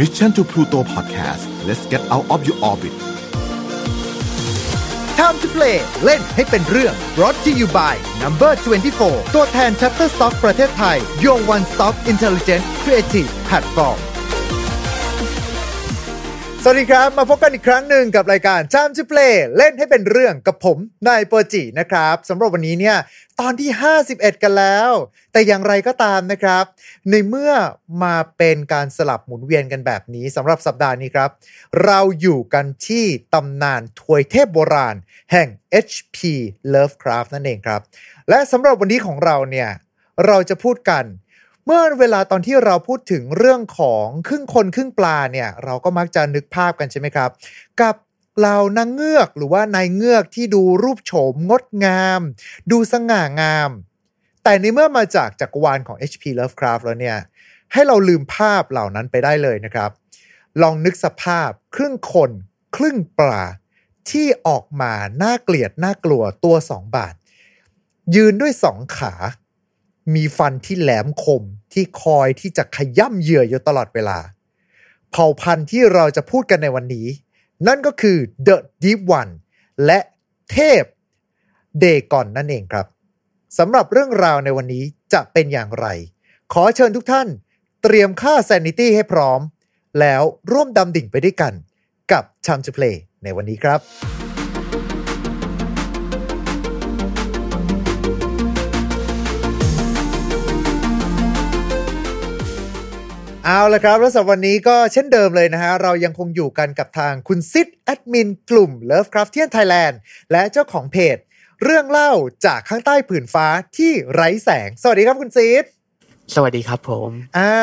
Mission to Pluto Podcast let's get out of your orbit Time to play เล่นให้เป็นเรื่อง brought to you by Number 24 ตัวแทน Shutterstock ประเทศไทย Your One Stop Intelligent Creative Platform สวัสดีครับ มาพบกันอีกครั้งหนึ่งกับรายการ Time to Play เล่นให้เป็นเรื่องกับผมนายเปอร์จินะครับสำหรับวันนี้เนี่ยตอนที่ 51 กันแล้ว แต่อย่างไรก็ตามนะครับ ในเมื่อมาเป็นการสลับหมุนเวียนกันแบบนี้สำหรับสัปดาห์นี้ครับ เราอยู่กันที่ตำนานถวยเทพโบราณ แห่ง HP Lovecraft นั่นเองครับ และสำหรับวันนี้ของเราเนี่ยเราจะพูดกัน มื่อเวลาตอนที่เราพูดถึงเรื่องของครึ่งคนครึ่งปลาเนี่ย เราก็มักจะนึกภาพกันใช่ไหมครับ กับเหล่านางเงือกหรือว่านายเงือกที่ดูรูปโฉมงดงาม ดูสง่างาม แต่ในเมื่อมาจากจักรวาลของ HP Lovecraft แล้วเนี่ย ให้เราลืมภาพเหล่านั้นไปได้เลยนะครับ ลองนึกสภาพครึ่งคนครึ่งปลาที่ออกมาน่าเกลียดน่ากลัวตัวสองบาท ยืนด้วยสองขา มีฟันที่แหลมคม ที่คอยที่จะขย่ำเหยื่ออยู่ตลอดเวลา เผ่าพันธุ์ที่เราจะพูดกันในวันนี้ นั่นก็คือ The Deep One และเทพเดก่อนนั่นเองครับสำหรับเรื่องราวในวันนี้จะเป็นอย่างไร ขอเชิญทุกท่าน เตรียมค่า Sanity ให้พร้อม แล้วร่วมดำดิ่งไปด้วยกันกับ Time to Play ในวันนี้ครับ เอาละครับ แล้วสำหรับวันนี้ก็เช่นเดิมเลยนะฮะ เรายังคงอยู่กันกับทางคุณซิดแอดมินกลุ่ม Lovecraftian Thailand และเจ้าของเพจ เรื่องเล่าจากข้างใต้ผืนฟ้าที่ไร้แสง สวัสดีครับคุณซิด สวัสดีครับผมอ่า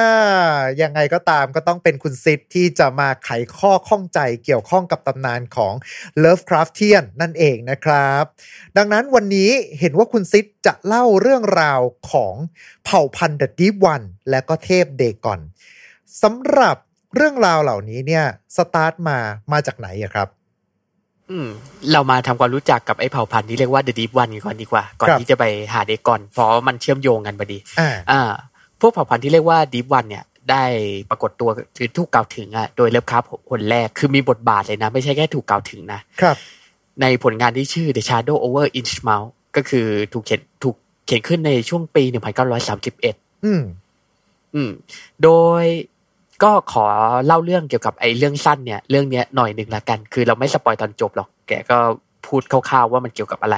ยังไงก็ตามก็ต้องเป็นคุณซิดที่จะมาไขข้อข้องใจเกี่ยวข้องกับตำนานของ Lovecraftian นั่นเองนะครับ ดังนั้นวันนี้เห็นว่าคุณซิดจะเล่าเรื่องราวของเผ่าพันธุ์ The Deep One และก็เทพเดกอนสำหรับเรื่องราวเหล่านี้เนี่ยสตาร์ทมามาจากไหนอะครับ เรามาทำความรู้จักกับไอ้เผ่าพันธุ์ที่เรียกว่า The Deep One กันก่อนดีกว่า ก่อนครับที่จะไปหาเดกอนเพราะมันเชื่อมโยงกันพอดีอ่าอ่าพวกเผ่าพันธุ์ที่เรียกว่า Deep One เนี่ยได้ปรากฏตัวคือถูกกล่าวถึงอะโดยเลิฟคราฟคนแรกคือมีบทบาทเลยนะ ไม่ใช่แค่ถูกกล่าวถึงนะครับ ในผลงานที่ชื่อ The Shadow Over Inchmouth ก็คือถูกเขียนถูกเขียนขึ้นในช่วงปี 1931 อืมอืม โดย ก็ขอเล่าเรื่องเกี่ยวกับไอ้เรื่องสั้นเนี่ยเรื่องเนี้ยหน่อยหนึ่งละกัน คือเราไม่สปอยตอนจบหรอก แกก็พูดคร่าวๆว่ามันเกี่ยวกับอะไร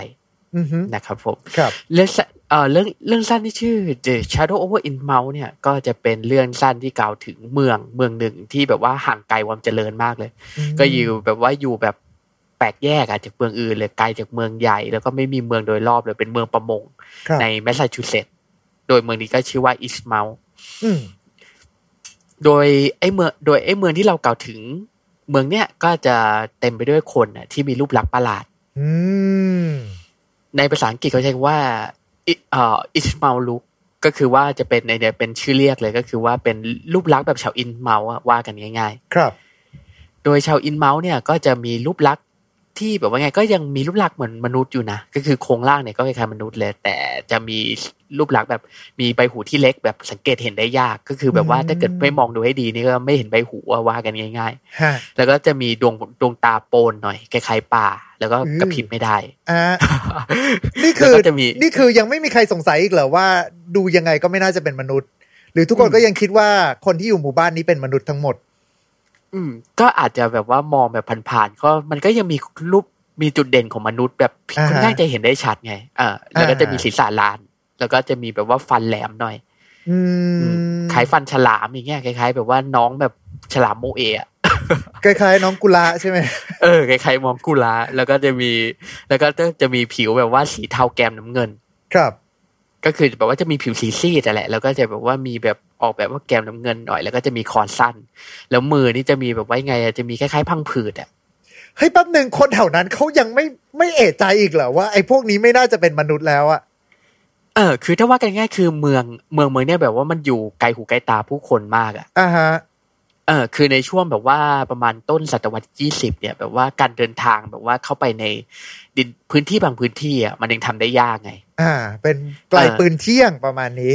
อือฮึนะครับผมครับเรื่องสั้นเอ่อเรื่องเรื่องสั้นที่ชื่อ The Shadow Over in Mount เนี่ยก็จะเป็นเรื่องสั้นที่กล่าวถึงเมืองเมืองหนึ่งที่แบบว่าห่างไกลความเจริญมากเลย ก็อยู่แบบว่าอยู่แบบแปลกแยกอะจากเมืองอื่นเลยไกลจากเมืองใหญ่ แล้วก็ไม่มีเมืองโดยรอบเลยเป็นเมืองประมงครับในแมสซาชูเซตส์โดยเมืองนี้ก็ชื่อว่า Innsmouth อืม โดยไอ้เมืองโดยไอ้เมืองที่เรากล่าวถึง เมืองเนี้ยก็จะเต็มไปด้วยคนน่ะที่มีรูปลักษณ์ประหลาดอืมในภาษาอังกฤษเขาใช้คำว่าอิเอ่อ Innsmouth look ก็คือว่าจะเป็นในเนี่ยเป็นชื่อเรียกเลยก็คือว่าเป็นรูปลักษณ์แบบชาว Innsmouth อะว่ากันง่ายครับๆโดยชาว Innsmouth เนี่ยก็จะมีรูปลักษณ์ ที่แบบว่าไงก็ยังมีรูปลักษณ์เหมือนมนุษย์อยู่นะ ก็คือโครงร่างเนี่ยก็คล้ายๆมนุษย์เลย แต่จะมีรูปลักษณ์แบบมีใบหูที่เล็กแบบสังเกตเห็นได้ยาก ก็คือแบบว่าอืมถ้าเกิดไม่มองดูให้ดีนี่ก็ไม่เห็นใบหูอะว่ากันง่ายๆฮะแล้วก็จะมีดวงดวงตาโปนหน่อยคล้ายๆป่าแล้วก็อืมกระพริบไม่ได้อ่านี่คือแล้วก็จะมีนี่คือยังไม่มีใครสงสัยอีกเหรอว่า ดูยังไงก็ไม่น่าจะเป็นมนุษย์ หรือทุกคนอืมก็ยังคิดว่าคนที่อยู่หมู่บ้านนี้เป็นมนุษย์ทั้งหมด อืม ก็อาจจะแบบว่ามองแบบผ่านๆก็มันก็ยังมีรูปมีจุดเด่นของมนุษย์แบบอ่าฮะค่อนข้างจะเห็นได้ชัดไงอ่าแล้วก็อ่าจะมีศีรษะลาน แล้วก็จะมีแบบว่าฟันแหลมหน่อยอือืมมคล้ายฟันฉลามอย่างเงี้ยคล้าย ๆ แบบว่าน้องแบบฉลามโมเอะคล้ายๆน้องกุลาใช่ไหมเออคล้ายๆมองกุลาแล้วก็จะมี แล้วก็จะมีผิวแบบว่าสีเทาแกมน้ำเงิน ครับ ก็คือแบบว่าจะมีผิวสีซีดแต่นแหละ แล้วก็จะแบบว่ามีแบบ ออกแบบว่าแกมน้ำเงินหน่อยแล้วก็จะมีคอสั้น แล้วมือนี่จะมีแบบว่าไงอะจะมีคล้ายๆพังผืดอะเฮ้ยแป๊บหนึ่งคนแถวนั้นเขายังไม่ไม่เอะใจอีกเหรอว่าไอ้พวกนี้ไม่น่าจะเป็นมนุษย์แล้วอะเออ คือถ้าว่ากันง่ายคือเมืองเมืองเมืองเนี่ยแบบว่ามันอยู่ไกลหูไกลตาผู้คนมากอะอ่าฮะเออคือในช่วงแบบว่าประมาณต้นศตวรรษที่ยี่สิบเนี่ย แบบว่าการเดินทางแบบว่าเข้าไปในดินพื้นที่บางพื้นที่อะมันยังทำได้ยากไง อ่า เป็นไกลเออปืนเที่ยงประมาณนี้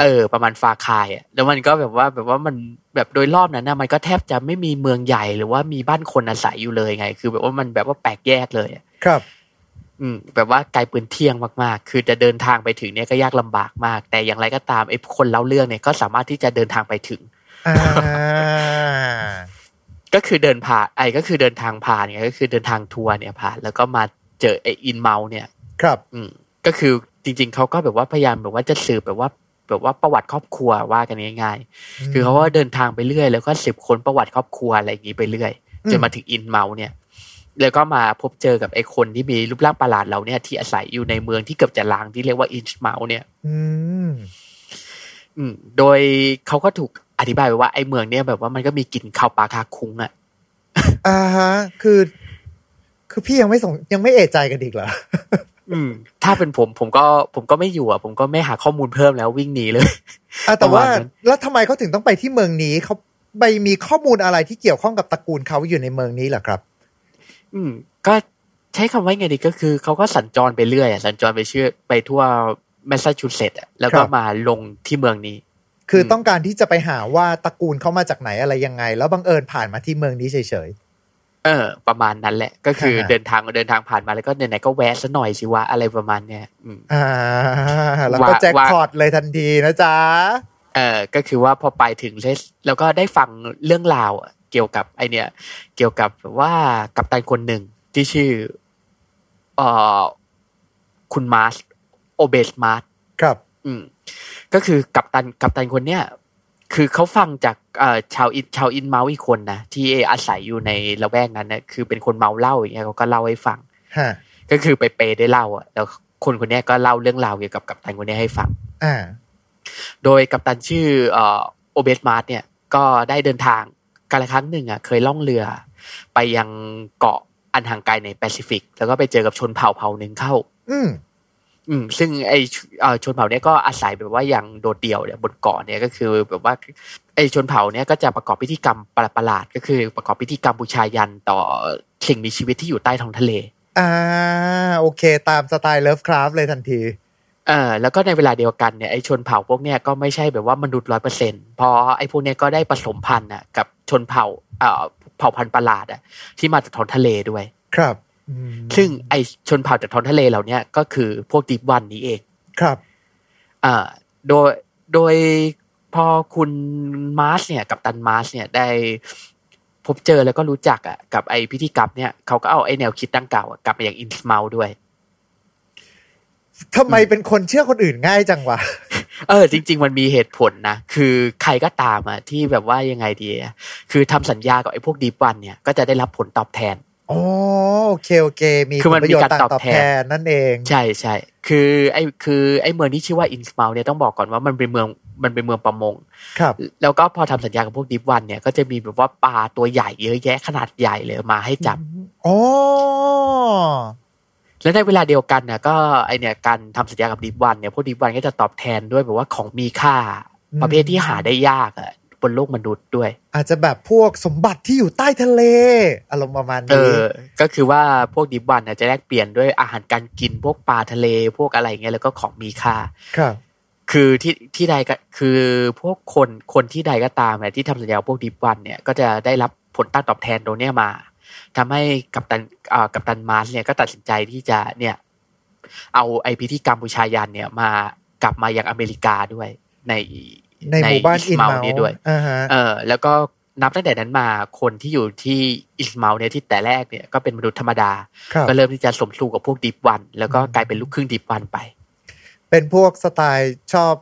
เออ ประมาณฟาคายอะแล้วมันก็แบบว่าแบบว่ามันแบบโดยรอบนั้นนะมันก็แทบจะไม่มีเมืองใหญ่หรือว่ามีบ้านคนอาศัยอยู่เลยไง คือแบบว่ามันแบบว่าแปลกแยกเลยอะครับ อืม แบบว่าไกลปืนเที่ยงมากๆ คือจะเดินทางไปถึงเนี่ยก็ยากลำบากมาก แต่อย่างไรก็ตามไอ้คนเล่าเรื่องเนี่ยก็สามารถที่จะเดินทางไปถึงอ่าก็คือเดินผ่านไอ้ก็คือเดินทางผ่านเนี่ยก็คือเดินทางทัวร์เนี่ยผ่าน แล้วก็มาเจอไอ้อินเมาเนี่ย ครับ อืมก็คือจริง ๆเขาก็แบบว่าพยายามแบบว่าจะสืบแบบว่า แบบว่าประวัติครอบครัวว่ากันง่ายๆคือเขาก็เดินทางไปเรื่อย แล้วก็สืบค้นประวัติครอบครัวอะไรอย่างนี้ไปเรื่อยอืมจนมาถึงอินเมาเนี่ย แล้วก็มาพบเจอกับไอ้คนที่มีรูปร่างประหลาดเราเนี่ย ที่อาศัยอยู่ในเมืองที่เกือบจะล้างที่เรียกว่าอินเมาเนี่ยอืมอืมโดยเขาก็ถูกอธิบายไว้ว่าไอ้เมืองเนี่ยแบบว่ามันก็มีกลิ่นข้าวปลาคาคุ้งอะอ่าฮะ คือ คือพี่ยังไม่สงยังไม่เอะใจกันอีกเหรอ อืม ถ้าเป็นผมผมก็ผมก็ไม่อยู่อะ ผมก็ไม่หาข้อมูลเพิ่มแล้ววิ่งหนีเลยอะแต่ว่าประมาณนั้นแล้วทำไมเขาถึงต้องไปที่เมืองนี้เขาไปมีข้อมูลอะไรที่เกี่ยวข้องกับตระกูลเขาอยู่ในเมืองนี้เหรอครับ อืม ก็ใช้คำว่าไงดีก็คือเขาก็สัญจรไปเรื่อยอะสัญจรไปเชื่อไปทั่วแมสซาชูเซตส์อะแล้วก็ครับมาลงที่เมืองนี้ คืออมต้องการที่จะไปหาว่าตระกูลเขามาจากไหนอะไรยังไง แล้วบังเอิญผ่านมาที่เมืองนี้เฉย เออ ประมาณนั้นแหละ ก็คือฮะเดินทางเดินทางผ่านมาแล้วก็ไหนๆก็แวะซะหน่อยสิวะอะไรประมาณเนี้ยอืมๆอ่าแล้วก็ว่าแจ็คว่าพอตเลยทันทีนะจ๊ะเออก็คือว่าพอไปถึงเลสแล้วก็ได้ฟังเรื่องราวอะเกี่ยวกับไอเนี่ยเกี่ยวกับว่ากัปตันคนหนึ่งที่ชื่อเอ่อคุณ Marsh Obed Marsh ครับ อืม ก็คือกัปตันกัปตันคนเนี้ยคือเขาฟังจากเอ่อ ชาวอินชาว Innsmouth อีกคนนะที่อาศัยอยู่ในละแวกนั้นเนี่ยคือเป็นคนเมาเหล้าอย่างเงี้ยเขาก็เล่าให้ฟังฮะก็คือไป pay ได้เหล้าอะแล้วคนคนเนี้ยก็เล่าเรื่องราวเกี่ยวกับกัปตันคนเนี้ยให้ฟังอ่าโดยกัปตันชื่อเอ่อ Obed Marsh เนี่ยก็ได้เดินทางกาลครั้งหนึ่งอะเคยล่องเรือ ไปยังเกาะอันห่างไกลในแปซิฟิก แล้วก็ไปเจอกับชนเผ่าเผ่าหนึ่งเข้า อืม อืมซึ่งไอเอ่อชนเผ่าเนี้ยก็อาศัยแบบว่าอย่างโดดเดี่ยวเนี่ยบนเกาะเนี่ยก็คือแบบว่าไอชนเผ่าเนี้ยก็จะประกอบพิธีกรรมประหลาดๆก็คือประกอบพิธีกรรมบูชายันต่อสิ่งมีชีวิตที่อยู่ใต้ท้องทะเล อ่าโอเค ตามสไตล์เลิฟคราฟเลยทันทีเออแล้วก็ในเวลาเดียวกันเนี่ยไอชนเผ่าพวกเนี้ยก็ไม่ใช่แบบว่ามนุษย์ร้อยเปอร์เซ็นต์พอไอพวกเนี้ยก็ได้ผสมพันธุ์อะกับชนเผ่าเอ่อเผ่าพันธุ์ประหลาดอะที่มาจากท้องทะเลด้วย ครับอืม ซึ่งไอชนเผ่าจากท้องทะเลเหล่าเนี้ยก็คือพวก Deep One นี่เอง ครับอ่าโดยโดยพอคุณ Marsh เนี่ยกัปตัน Marsh เนี่ยได้พบเจอแล้วก็รู้จักอะกับไอพิธีกรรมเนี่ยเขาก็เอาไอแนวคิดดังกล่าวอะกลับมายัง Innsmouth ด้วยทำไมเป็นคนเชื่อคนอื่นง่ายจังวะ เออ จริง ๆ มันมีเหตุผลนะ คือใครก็ตามอะที่แบบว่ายังไงดีอะคือทำสัญญากับไอ้พวกดีวันเนี่ย ก็จะได้รับผลตอบแทน อ๋อโอเคโอเค มีคือมันผลประโยชมีการน์ต่างตอบตอบแทแทนนนั่นเอง ใช่ใช่คือไอ้คือไอ้เมืองที่ชื่อว่าอินสมาลเนี่ยต้องบอกก่อนว่ามันเป็นเมืองมันเป็นเมืองประมง ครับ แล้วก็พอทำสัญญากับพวกดิฟวันเนี่ยก็จะมีแบบว่าปลาตัวใหญ่เยอะแยะขนาดใหญ่เลยมาให้จับอ๋อและในเวลาเดียวกันเนี่ยก็ไอเนี่ยการทำสัญญากับดิฟวันเนี่ยพวกดิฟวันก็จะตอบแทนด้วยแบบว่าของมีค่าอืมประเภทที่หาได้ยากอะ บนโลกมนุษย์ด้วย อาจจะแบบพวกสมบัติที่อยู่ใต้ทะเลอารมณ์ประมาณเอนี้อก็คือว่าพวกดิฟวันเนี่ยจะแลกเปลี่ยนด้วยอาหารการกินพวกปลาทะเลพวกอะไรเงี้ยแล้วก็ของมีค่าครับคือที่ที่ใดก็คือพวกคนคนที่ใดก็ตามเนี่ยที่ทำสัญญากับพวกดิฟวันเนี่ยก็จะได้รับผลตั้งตอบแทนตรงเนี้ยมาทำให้กัปตันอ่ากัปตันมาร์สเนี่ยก็ตัดสินใจที่จะเนี่ย เอาไอพิธีกรรมบูชายัญเนี่ยมากลับมายังอเมริกาด้วยใน ในหมู่บ้าน Innsmouth นี้ด้วยอ่าฮะเออ แล้วก็นับตั้งแต่นั้นมาคนที่อยู่ที่ Innsmouth เนี่ยที่แต่แรกเนี่ยก็เป็นมนุษย์ธรรมดาครับก็เริ่มที่จะสมสู่กับพวก Deep One แล้วก็กลายเป็นลูกครึ่ง Deep One ไป เป็นพวกสไตล์ชอบ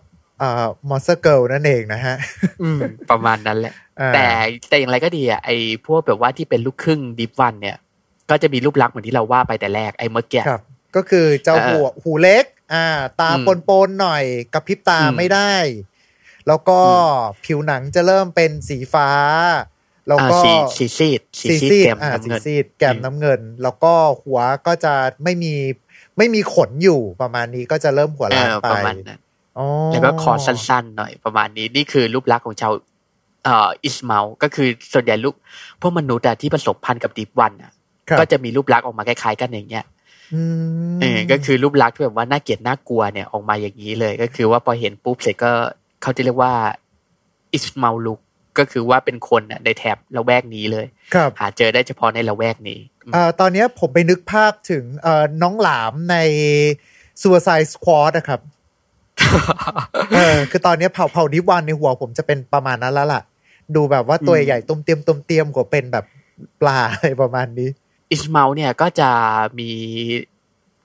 อ่า monster girl นั่นเองนะฮะอืมประมาณนั้นแหละอ่าแต่แต่อย่างไรก็ดีอะไอพวกแบบว่าที่เป็นลูกครึ่ง Deep One เนี่ย ก็จะมีรูปลักษณ์เหมือนที่เราว่าไปแต่แรกไอ้เมื่อกี้ครับก็คือเจ้าเออหัวหูเล็ก อ่า ตาอืมปนปนๆหน่อยกระพริบตาอืมไม่ได้ แล้วก็ผิวหนังจะเริ่มเป็นสีฟ้า แล้วอ่าก็สีสีซีดสีสีซีดซีดแก้มอ่าน้ำสีเงินซีดแก้มน้ำเงิน แล้วก็หัวก็จะไม่มีไม่มีขนอยู่ประมาณนี้ก็จะเริ่มหัวเอล้านอไปประมาณนั้นอ๋อแล้วก็คอสั้นๆหน่อยประมาณนี้นี่คือรูปลักษณ์ของชาวเอ่ออิสมาลก็คือส่วนใหญ่ลูกพวกมนุษย์อะที่ผสมพันธุ์กับดิฟวันอะครับก็จะมีรูปลักษณ์ออกมาคล้ายๆกันอย่างเงี้ยอืมเออก็คือรูปลักษณ์ที่แบบว่าน่าเกลียดน่ากลัวเนี่ยออกมาอย่างนี้เลย ก็คือว่าพอเห็นปุ๊บเสร็จก็ เขาจะเรียกว่าอิสมาลุกก็คือว่าเป็นคนน่ะในแถบละแวกนี้เลยครับหาเจอได้เฉพาะในละแวกนี้อืมเอ่อตอนเนี้ยผมไปนึกภาพถึงเอ่อน้องหลามใน Suicide Squad นะครับเออคือตอนเนี้ยเผ่าเผ่านิวันในหัวผมจะเป็นประมาณนั้นแล้วล่ะ ดูแบบว่าตัวอืมใหญ่ตุ้มเตียมตุ้มเตียมกว่าเป็นแบบปลาอะไรประมาณนี้ อิสมาลเนี่ยก็จะมี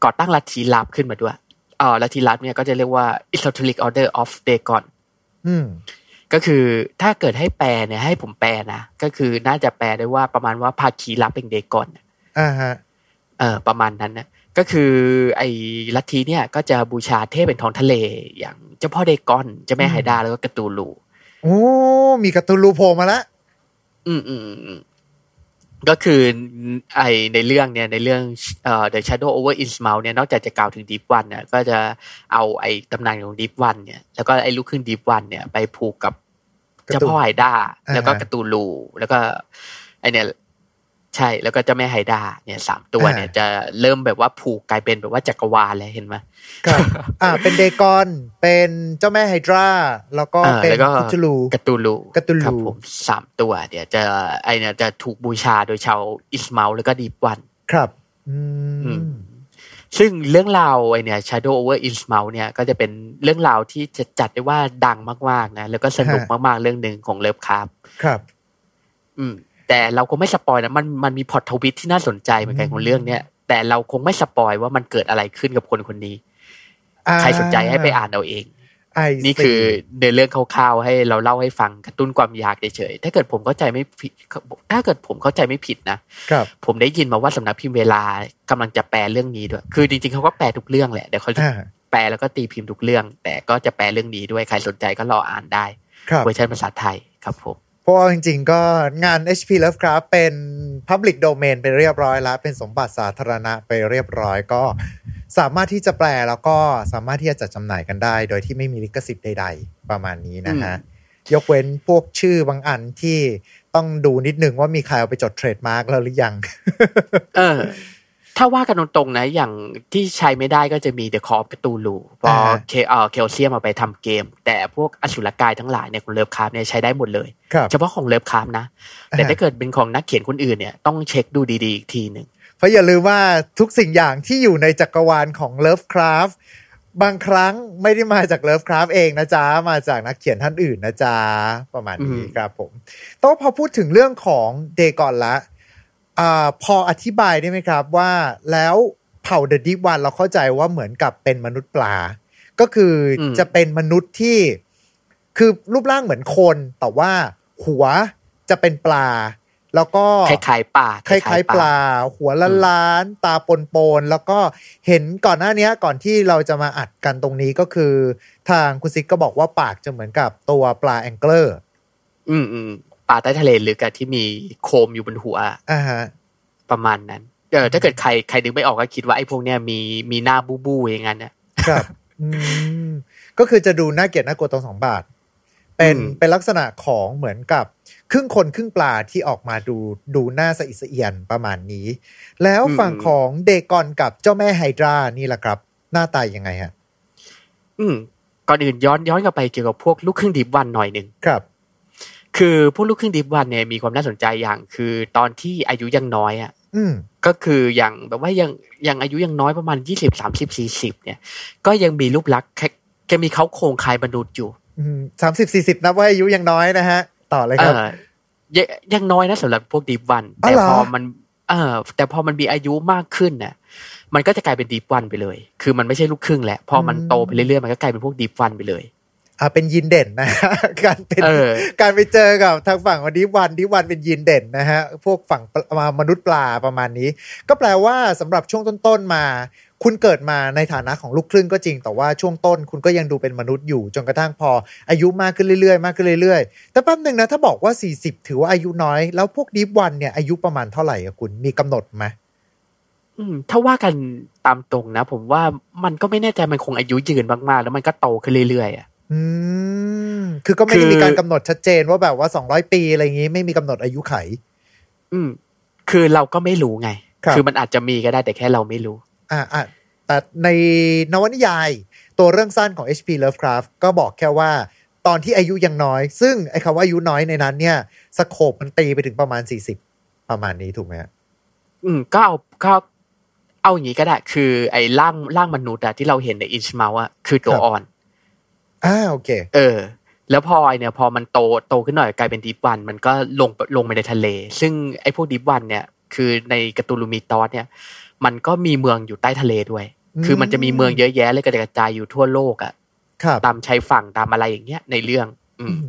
ก่อตั้งลัทธิลับขึ้นมาด้วยเอ่อลัทธิลับเนี่ยก็จะเรียกว่า Esoteric Order of Dagon อืม ก็คือถ้าเกิดให้แปลเนี่ยให้ผมแปลนะก็คือน่าจะแปลได้ว่าประมาณว่าภาคีลับเป็นเดกอนอ่าฮะเออประมาณนั้นนะก็คือ ไอ้ลัทธิเนี่ยก็จะบูชาเทพแห่งท้องทะเล อย่างเจ้าพ่อ Dagon เจ้าแม่ Hydra แล้วก็ Cthulhu โอ้มีคธููนรูโผล่มาแล้วอืมอืมอืมอืม ก็คือไอในเรื่องเนี่ยในเรื่องเอ่อ The Shadow over Innsmouth เนี่ยนอกจากจะกล่าวถึง Deep One เนี่ยก็จะเอาไอตำนานของ Deep One เนี่ยแล้วก็ไอลูกครึ่ง Deep One เนี่ยไปผูกกับเจ้าพ่อ Hydra อ่าแล้วก็ Cthulhu แล้วก็ไอเนี่ย ใช่แล้วก็เจ้าแม่ Hydra เนี่ยสามตัวเนี่ยจะเริ่มแบบว่าผูกกลายเป็นแบบว่าจักรวาลเลยเห็นไหมครับอ่าเป็น Dagon เป็นเจ้าแม่ Hydra แล้วก็เออเป็นแล้วก็คธูลู Cthulhu Cthulhu ครับผมสามตัวเดี๋ยวจะไอเนี่ยจะถูกบูชาโดยชาว Innsmouth แล้วก็ Deep One ครับ อือืมมซึ่งเรื่องราวไอเนี่ย Shadow over Innsmouth เนี่ยก็จะเป็นเรื่องราวที่จะจัดได้ว่าดังมากๆนะ แล้วก็สนุกมากๆเรื่องหนึ่งของ Lovecraft ครับ อืม แต่เราคงไม่ spoil นะมันมันมี plot twist ที่น่าสนใจเหมือนกันอืมของเรื่องเนี้ยแต่เราคงไม่ spoil ว่ามันเกิดอะไรขึ้นกับคนคนนี้อ่าใครสนใจให้ไปอ่านเอาเองไอนี่คือในเรื่องคร่าวๆให้เราเล่าให้ฟังกระตุ้นความอยากเฉยๆถ้าเกิดผมเข้าใจไม่ผิดถ้าเกิดผมเข้าใจไม่ผิดนะครับผมได้ยินมาว่าสำนักพิมพ์เวลากำลังจะแปลเรื่องนี้ด้วย คือจริงๆเขาก็แปลทุกเรื่องแหละเดี๋ยวเขาจะอ่าแปลแล้วก็ตีพิมพ์ทุกเรื่อง แต่ก็จะแปลเรื่องนี้ด้วยใครสนใจก็รออ่านได้ครับเวอร์ชันภาษาไทยครับผม เพราะว่าจริงๆ ก็งาน HP Lovecraft เป็น Public Domain ไปเรียบร้อยแล้ว เป็นสมบัติสาธารณะไปเรียบร้อยก็สามารถที่จะแปลแล้วก็สามารถที่จะจัดจำหน่ายกันได้ โดยที่ไม่มีลิขสิทธิ์ใดๆ ประมาณนี้นะฮะ ยกเว้นพวกชื่อบางอันที่ต้องดูนิดนึงว่ามีใครเอาไปจด trademark แล้วหรือยัง เออ ถ้าว่ากันตรงๆนะ อย่างที่ใช้ไม่ได้ก็จะมีเดอะคอ p ประตูลูพออ่าเคเออเคลเซียมเอาไปทำเกม แต่พวกอสุรกายทั้งหลายเนี่ยของเลิฟคราฟเนี่ยใช้ได้หมดเลยครับเฉพาะของเลิฟคราฟนะ แต่อ่าถ้าเกิดเป็นของนักเขียนคนอื่นเนี่ยต้องเช็คดูดีๆอีกทีหนึ่งเพราะอย่าลืมว่าทุกสิ่งอย่างที่อยู่ในจักรวาลของ Lovecraft บางครั้งไม่ได้มาจาก Lovecraft เองนะจ๊ะ มาจากนักเขียนท่านอื่นนะจ๊ะ ประมาณนี้อืมครับผมแต้องพอพูดถึงเรื่องของเดก่อนละ อ่าพออธิบายได้ไหมครับว่าแล้วเผ่าเดอะดิวันเราเข้าใจว่าเหมือนกับเป็นมนุษย์ปลา ก็คืออมจะเป็นมนุษย์ที่คือรูปร่างเหมือนคน แต่ว่าหัวจะเป็นปลา แล้วก็คล้ายๆป่าคล้ายๆปลา หัวล้านล้านๆตาปนปนๆแล้วก็เห็นก่อนหน้านี้ก่อนที่เราจะมาอัดกันตรงนี้ก็คือ ทางคุณซิกก็บอกว่าปากจะเหมือนกับตัวปลาแองเกอร์ อืมอืม ป่าใต้ทะเลลึกอะที่มีโคมอยู่บนหัวอ่าฮะประมาณนั้นเออถ้าเกิดใครใครนึกไม่ออกก็คิดว่าไอ้พวกเนี้ยมีมีหน้าบูบูอย่างนั้นนะครับอืมก็คือจะดูน่าเกลียดน่ากลัวตรงสองบาท เป็นอืมเป็นลักษณะของเหมือนกับ ครึ่งคนครึ่งปลาที่ออกมาดูดูหน้าสะอิดสะเอียนประมาณนี้ แล้วฝั่งของเดกอนกับเจ้าแม่ไฮดรานี่แหละครับ หน้าตายยังไงฮะ อืมก่อนอื่นย้อนย้อนกลับไปเกี่ยวกับพวกลูกครึ่งดิบวันหน่อยหนึ่งครับ คือพวกลูกครึ่งดิบวันเนี่ยมีความน่าสนใจอย่าง คือตอนที่อายุยังน้อยอะอืมก็คืออย่างแบบว่ายังยังอายุยังน้อยประมาณยี่สิบสามสิบสี่สิบเนี่ย ก็ยังมีรูปลักษณ์แค่แค่มีเขาโครงคล้ายมนุษย์อยู่สามสิบสี่สิบนับว่าอายุยังน้อยนะฮะ ต่อเลยเอครับอยังยังน้อยนะสำหรับพวกดิบวันอ๋อแต่เหรอพอมันเออแต่พอมันมีอายุมากขึ้นน่ะ มันก็จะกลายเป็นดิบวันไปเลย คือมันไม่ใช่ลูกครึ่งแหละ พอมันโตไปเรื่อยๆ มันก็กลายเป็นพวกดิบวันไปเลย อ่าเป็นยีนเด่นนะฮะการเป็นเออการไปเจอกับทางฝั่งวันดิวันดิวันเป็นยีนเด่นนะฮะพวกฝั่งปลามนุษย์ปลาประมาณนี้ ก็แปลว่าสำหรับช่วงต้นๆมา คุณเกิดมาในฐานะของลูกครึ่งก็จริง แต่ว่าช่วงต้นคุณก็ยังดูเป็นมนุษย์อยู่จนกระทั่งพอ อายุมากขึ้นเรื่อยๆมากขึ้นเรื่อยๆ แต่แป๊บหนึ่งนะถ้าบอกว่า 40 ถือว่าอายุน้อย แล้วพวกดิวันเนี่ยอายุประมาณเท่าไหร่อะคุณมีกำหนดไหมอืมถ้าว่ากันตามตรงนะ ผมว่ามันก็ไม่แน่ใจมันคงอายุยืนมากๆ แล้วมันก็โตขึ้นเรื่อยๆอะ อืม คือก็ไม่ได้คือมีการกำหนดชัดเจนว่าแบบว่า200ปีอะไรอย่างงี้ไม่มีกำหนดอายุไข อืม คือเราก็ไม่รู้ไงครับอมันอาจจะมีก็ได้แต่แค่เราไม่รู้ อ่าอ่าแต่ในนวนิยาย ตัวเรื่องสั้นของ H.P. Lovecraft ก็บอกแค่ว่า ตอนที่อายุยังน้อย ซึ่งไอ้คำว่าอายุน้อยในนั้น เนี่ย scope มันตีไปถึงประมาณสี่สิบประมาณนี้ถูกไหมฮะอืมก็เอาก็เอาอย่างนี้ก็ได้ คือ ไอ้ร่างร่างมนุษย์อะที่เราเห็นใน Innsmouth อะคือตัวอ่อน อ่าโอเค เออ แล้วพอไอเนี่ย พอมันโตโตขึ้นหน่อยกลายเป็น Deep One มันก็ลงลงไปในทะเล ซึ่งไอพวก Deep One เนี่ย คือใน Cthulhu Mythos เนี่ย มันก็มีเมืองอยู่ใต้ทะเลด้วยอืมคือมันจะมีเมืองเยอะแยะเลยกระจายอยู่ทั่วโลกอะครับตามชายฝั่งตามอะไรอย่างเงี้ยในเรื่อง อืม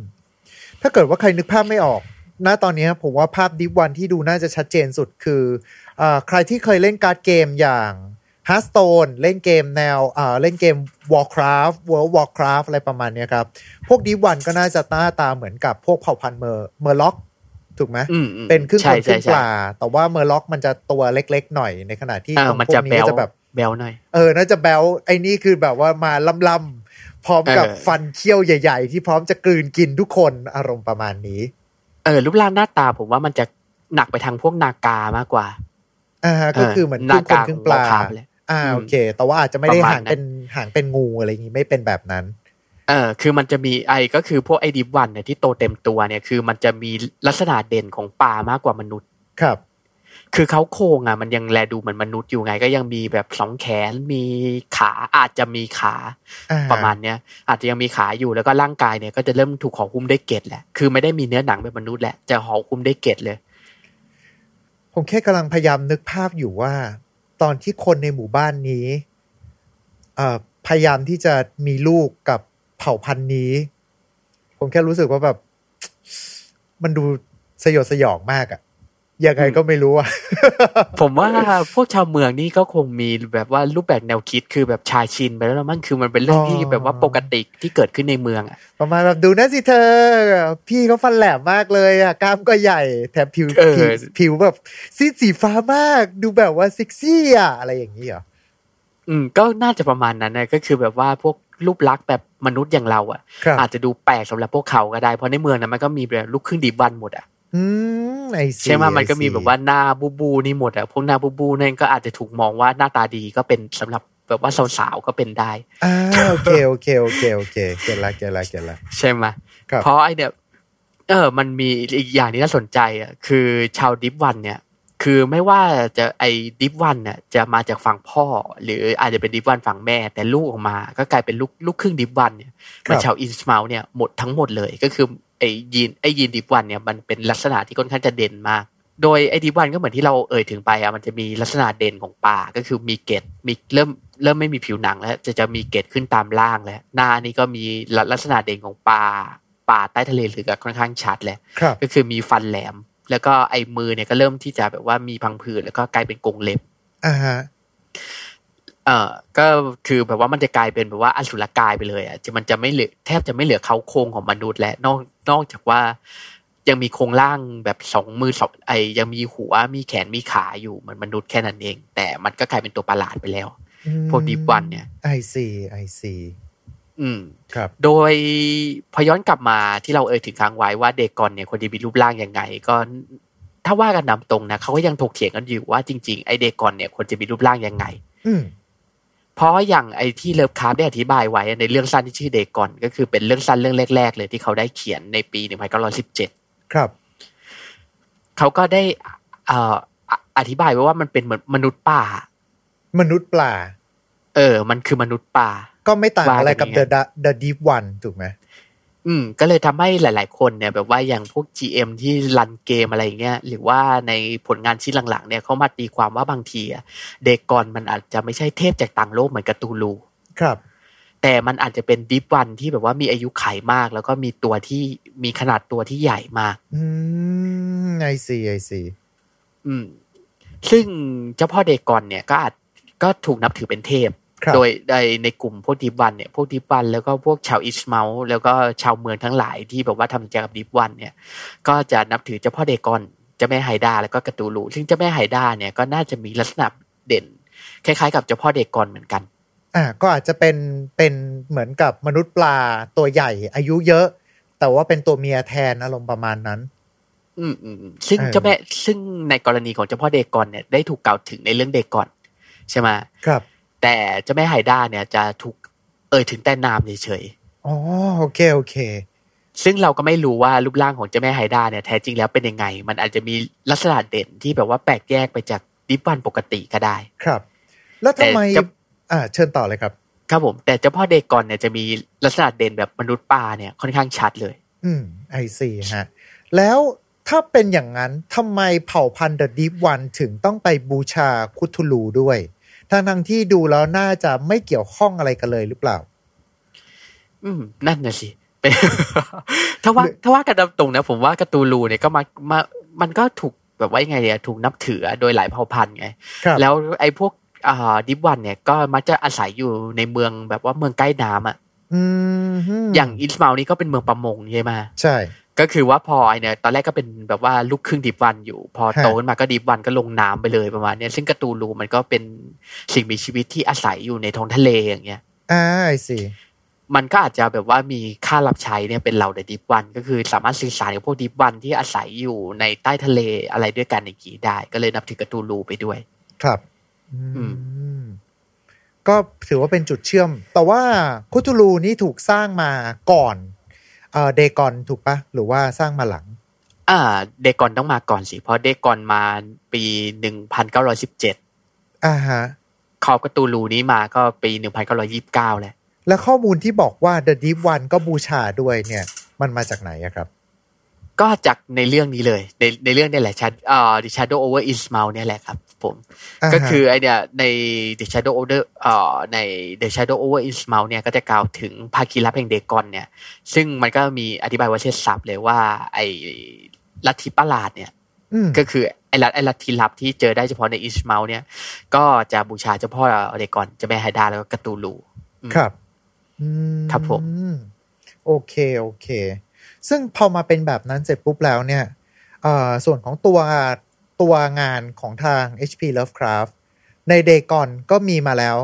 ถ้าเกิดว่าใครนึกภาพไม่ออกณตอนนี้ผมว่าภาพดิฟวันที่ดูน่าจะชัดเจนสุดคืออาใครที่เคยเล่นการ์ดเกมอย่าง Hearthstone เล่นเกมแนวอ่าเล่นเกม Warcraft World of Warcraft อะไรประมาณเนี้ยครับ พวกดิฟวันก็น่าจะหน้าตาเหมือนกับพวกเผ่าพันธุ์เมอร์เมอร์ล็อกถูกไหมอืมอืมเป็นครึ่งคใช่นครึ่งใช่ปลาแต่ว่า Murloc มันจะตัวเล็กๆหน่อยในขณะที่เออตรงมันพวจะกแบนี้วก็จะแบบแบวหน่อยเออน่าจะแบลไอ้นี่คือแบบว่ามาล่ำๆพร้อมกับเออฟันเคี้ยวใหญ่ ๆ ที่พร้อมจะกลืนกินทุกคนอารมณ์ประมาณนี้ เออรูปร่างหน้าตาผมว่ามันจะหนักไปทางพวก Naga มากกว่าอ่าฮะก็คือเหมือนครึ่งคนครึ่งปลา Naga ของ Warcraft เลย อ่าอืมโอเค แต่ว่าอาจจะไม่ได้ประมาณหางเป็นหางเป็นงูอะไรอย่างงี้ไม่เป็นแบบนั้นเออคือมันจะมีไอก็คือพวกไอ Deep One เนี่ยที่โตเต็มตัวเนี่ยคือมันจะมีลักษณะเด่นของปลามากกว่ามนุษย์ครับ คือเขาโครงอะมันยังแลดูเหมือนมนุษย์อยู่ไง ก็ยังมีแบบสองแขนมีขาอาจจะมีขาอ่าประมาณเนี้ยอาจจะยังมีขาอยู่แล้วก็ร่างกายเนี่ยก็จะเริ่มถูกห่อหุ้มด้วยเกล็ดแหละคือไม่ได้มีเนื้อหนังแบบมนุษย์แหละจะห่อหุ้มด้วยเกล็ดเลย ผมแค่กำลังพยายามนึกภาพอยู่ว่า ตอนที่คนในหมู่บ้านนี้พยายามที่จะมีลูกกับเผ่าพันธุ์นี้ ผมแค่รู้สึกว่าแบบ มันดูสยดสยองมากอะ ยังไงก็ไม่รู้อะผมว่าพวกชาวเมืองนี่ก็คงมีแบบว่ารูปแบบแนวคิดคือแบบชาชินไปแล้วมั้งคือมันเป็นเรื่องที่แบบว่าปกติที่เกิดขึ้นในเมืองอะประมาณแบบดูนะสิเธอ พี่เขาฟันแหลมมากเลยอะกล้ามก็ใหญ่แถมผิวเออผิวผิวแบบซีดสีฟ้ามากดูแบบว่าเซ็กซี่อะอะไรอย่างนี้เหรออืมก็น่าจะประมาณนั้นนะก็คือแบบว่าพวกรูปลักษณ์แบบมนุษย์อย่างเราอะครับอาจจะดูแปลกสำหรับพวกเขาก็ได้เพราะในเมืองนั้นมันก็มีแบบลูกครึ่งดีบันหมดอะ อืมไอซีใช่ไหมมันก็มีแบบว่าหน้าบูบูนี่หมดอะพวกหน้าบูบูนั่นก็อาจจะถูกมองว่าหน้าตาดีก็เป็นสำหรับแบบว่าสาวๆก็เป็นได้อ่าโอเคโอเคโอเคโอเคเก็ตละเก็ตละเก็ตละใช่ไหมครับเพราะไอเนี่ยเออ มันมีอีกอย่างที่น่าสนใจอะคือชาวดิฟวันเนี่ย คือไม่ว่าจะไอ Deep One เนี่ยจะมาจากฝั่งพ่อ หรืออาจจะเป็น Deep One ฝั่งแม่ แต่ลูกออกมา ก็กลายเป็นลูกลูกครึ่ง Deep One เนี่ยมันชาว Innsmouth เนี่ยหมดทั้งหมดเลยก็คือ ไอยีนไอยีน Deep One เนี่ยมันเป็นลักษณะที่ค่อนข้างจะเด่นมาก โดยไอ Deep One ก็เหมือนที่เราเอ่ยถึงไปอะมันจะมีลักษณะเด่นของปลาก็คือมีเกล็ดมีเริ่มเริ่มไม่มีผิวหนังแล้ว จะจะมีเกล็ดขึ้นตามร่างแล้วหน้านี่ก็มีลักษณะเด่นของปลาปลาใต้ทะเลหรือก็ค่อนข้างชัดเลยครับก็คือมีฟันแหลม แล้วก็ไอ้มือเนี่ยก็เริ่มที่จะแบบว่ามีพังผืดแล้วก็กลายเป็นกรงเล็บอ่าฮะเอ่อก็คือแบบว่ามันจะกลายเป็นแบบว่าอสุรกายไปเลยอะจะมันจะไม่เหลือแทบจะไม่เหลือเขาโครงของมนุษย์และนอก นอกจากว่ายังมีโครงร่างแบบสองมือสองไอยังมีหัวมีแขนมีขาอยู่เหมือนมนุษย์แค่นั้นเอง แต่มันก็กลายเป็นตัวประหลาดไปแล้ว พวก Deep One เนี่ยไอซีไอซีอืมครับ โดยพอย้อนกลับมาที่เราเอ่ยถึงค้างไว้ว่าเด็กก่อนเนี่ยควรจะมีรูปร่างยังไง ก็ถ้าว่ากันนำตรงนะเขาก็ยังถกเถียงกันอยู่ว่าจริง ๆ ไอเด็กก่อนเนี่ยควรจะมีรูปร่างยังไงอืม เพราะอย่างไอที่เลิฟคราฟได้อธิบายไว้ในเรื่องสั้นที่ชื่อเด็กก่อน ก็คือเป็นเรื่องสั้นเรื่องแรกๆเลยที่เขาได้เขียนในปี1917ครับ เขาก็ได้เอ่ออะอธิบายไว้ว่ามันเป็นเหมือนมนุษย์ป่า มนุษย์ปลาเออ มันคือมนุษย์ป่า ก็ไม่ต่างอะไรกับว่ากัน The The Deep One ถูกไหม อืม ก็เลยทำให้หลาย ๆ คนเนี่ย แบบว่าอย่างพวก GM ที่รันเกมอะไรอย่างเงี้ยหรือว่าในผลงานชิ้นหลัง ๆ เนี่ยเขามาตีความว่าบางทีอะเด็กก่อนมันอาจจะไม่ใช่เทพจากต่างโลกเหมือนกับตูลูครับ แต่มันอาจจะเป็นดิฟวันที่แบบว่ามีอายุไขมาก แล้วก็มีตัวที่มีขนาดตัวที่ใหญ่มาก อืมไอซีไอซีอืม ซึ่งเจ้าพ่อ Dagon เนี่ยก็อาจก็ถูกนับถือเป็นเทพครับ โดยในในกลุ่มพวก Deep One เนี่ยพวก Deep One แล้วก็พวกชาว Innsmouth แล้วก็ชาวเมืองทั้งหลายที่แบบว่าทำใจกับ Deep One เนี่ย ก็จะนับถือเจ้าพ่อ Dagon เจ้าแม่ Hydra แล้วก็ Cthulhu ซึ่งเจ้าแม่ Hydra เนี่ยก็น่าจะมีลักษณะเด่น คล้ายๆ กับเจ้าพ่อ Dagon เหมือนกันอ่าก็อาจจะเป็นเป็นเหมือนกับมนุษย์ปลาตัวใหญ่อายุเยอะ แต่ว่าเป็นตัวเมียแทนอารมณ์ประมาณนั้น อืมอืมอืมซึ่งเออเจ้าแม่ซึ่งในกรณีของเจ้าพ่อ Dagon เนี่ยได้ถูกกล่าวถึงในเรื่อง Dagon ใช่ไหมครับ แต่เจ้าแม่ Hydra เนี่ยจะถูกเอ่ยถึงแต่นามเฉยอ๋อโอเคโอเค ซึ่งเราก็ไม่รู้ว่ารูปร่างของเจ้าแม่ Hydra เนี่ยแท้จริงแล้วเป็นยังไง มันอาจจะมีลักษณะเด่นที่แบบว่าแปลกแยกไปจาก Deep One ปกติก็ได้ ครับ แล้วทำไมแต่จะอ่าเชิญต่อเลยครับ ครับผม แต่เจ้าพ่อ Dagon เนี่ยจะมีลักษณะเด่นแบบมนุษย์ปลาเนี่ยค่อนข้างชัดเลย อืมไอซีฮะ แล้วถ้าเป็นอย่างนั้นทำไมเผ่าพันธุ์เดอะดีฟวันถึงต้องไปบูชาคุทูลูด้วย ทั้งทั้งๆที่ดูแล้วน่าจะไม่เกี่ยวข้องอะไรกันเลยหรือเปล่า อืม นั่นน่ะสิเป็นถ้าว่าถ้าว่ากันตรงๆนะผมว่าการ์ตูลูเนี่ยก็มามามันก็ถูกแบบว่ายังไงเนี่ยถูกนับถือโดยหลายเผ่าพันธุ์ไงครับแล้วไอ้พวกอ่าดิฟวันเนี่ยก็มักจะอาศัยอยู่ในเมืองแบบว่าเมืองใกล้น้ำอะอืมฮึอย่างอิสมาลนี่ก็เป็นเมืองประมงใช่ไหมใช่ ก็คือว่าพอไอเนี่ยตอนแรกก็เป็นแบบว่าลูกครึ่งดิฟวันอยู่ พอฮะโตขึ้นมาก็ดิฟวันก็ลงน้ำไปเลยประมาณเนี้ยซึ่งการ์ตูลูมันก็เป็นสิ่งมีชีวิตที่อาศัยอยู่ในท้องทะเลอย่างเงี้ยอ่าไอซีมันก็อาจจะแบบว่ามีค่ารับใช้เนี่ยเป็นเหล่าเดดิฟวัน ก็คือสามารถสื่อสารกับพวกดิฟวันที่อาศัยอยู่ในใต้ทะเลอะไรด้วยกันอย่างนี้ได้ ก็เลยนับถือการ์ตูลูไปด้วย ครับอือืมก็ถือว่าเป็นจุดเชื่อม แต่ว่าคุทูลูนี่ถูกสร้างมาก่อน เอ่อเดกอนถูกปะหรือว่าสร้างมาหลัง อ่า เดกอนต้องมาก่อนสิเพราะเดกอนมาปีหนึ่งพันเก้าร้อยสิบเจ็ดอ่าฮะคอบการ์ตูลูนี้มาก็ปีหนึ่งพันเก้าร้อยี่สิบเก้าแหละแล้วข้อมูลที่บอกว่า The Deep One ก็บูชาด้วยเนี่ย มันมาจากไหนอะครับ ก็จากในเรื่องนี้เลย ในในเรื่องนี่แหละชัดอ่า The Shadow over Ismail เนี่ยแหละครับ ผมอ่าฮะก็คือไอเนี่ยใน The Shadow over อ่าใน The Shadow over Ismail เนี่ยก็จะกล่าวถึงภาคีลับแห่งเดกอนเนี่ย ซึ่งมันก็มีอธิบายไว่าเช่นศัพท์เลยว่า ไอลัทธิประหลาดเนี่ยอืมก็คือไอลัทไอลัทธิลับที่เจอได้เฉพาะในอิสมาลเนี่ย ก็จะบูชาเจ้าพ่อเดกอนเจะแม่ไฮดาแล้วก็กาตูลูอืมครับอืมครับผมโอเคโอเค ซึ่งพอมาเป็นแบบนั้นเสร็จปุ๊บแล้วเนี่ยเอ่อส่วนของตัว ตัวงานของทาง HP Lovecraft ในเดกอนก็มีมาแล้ว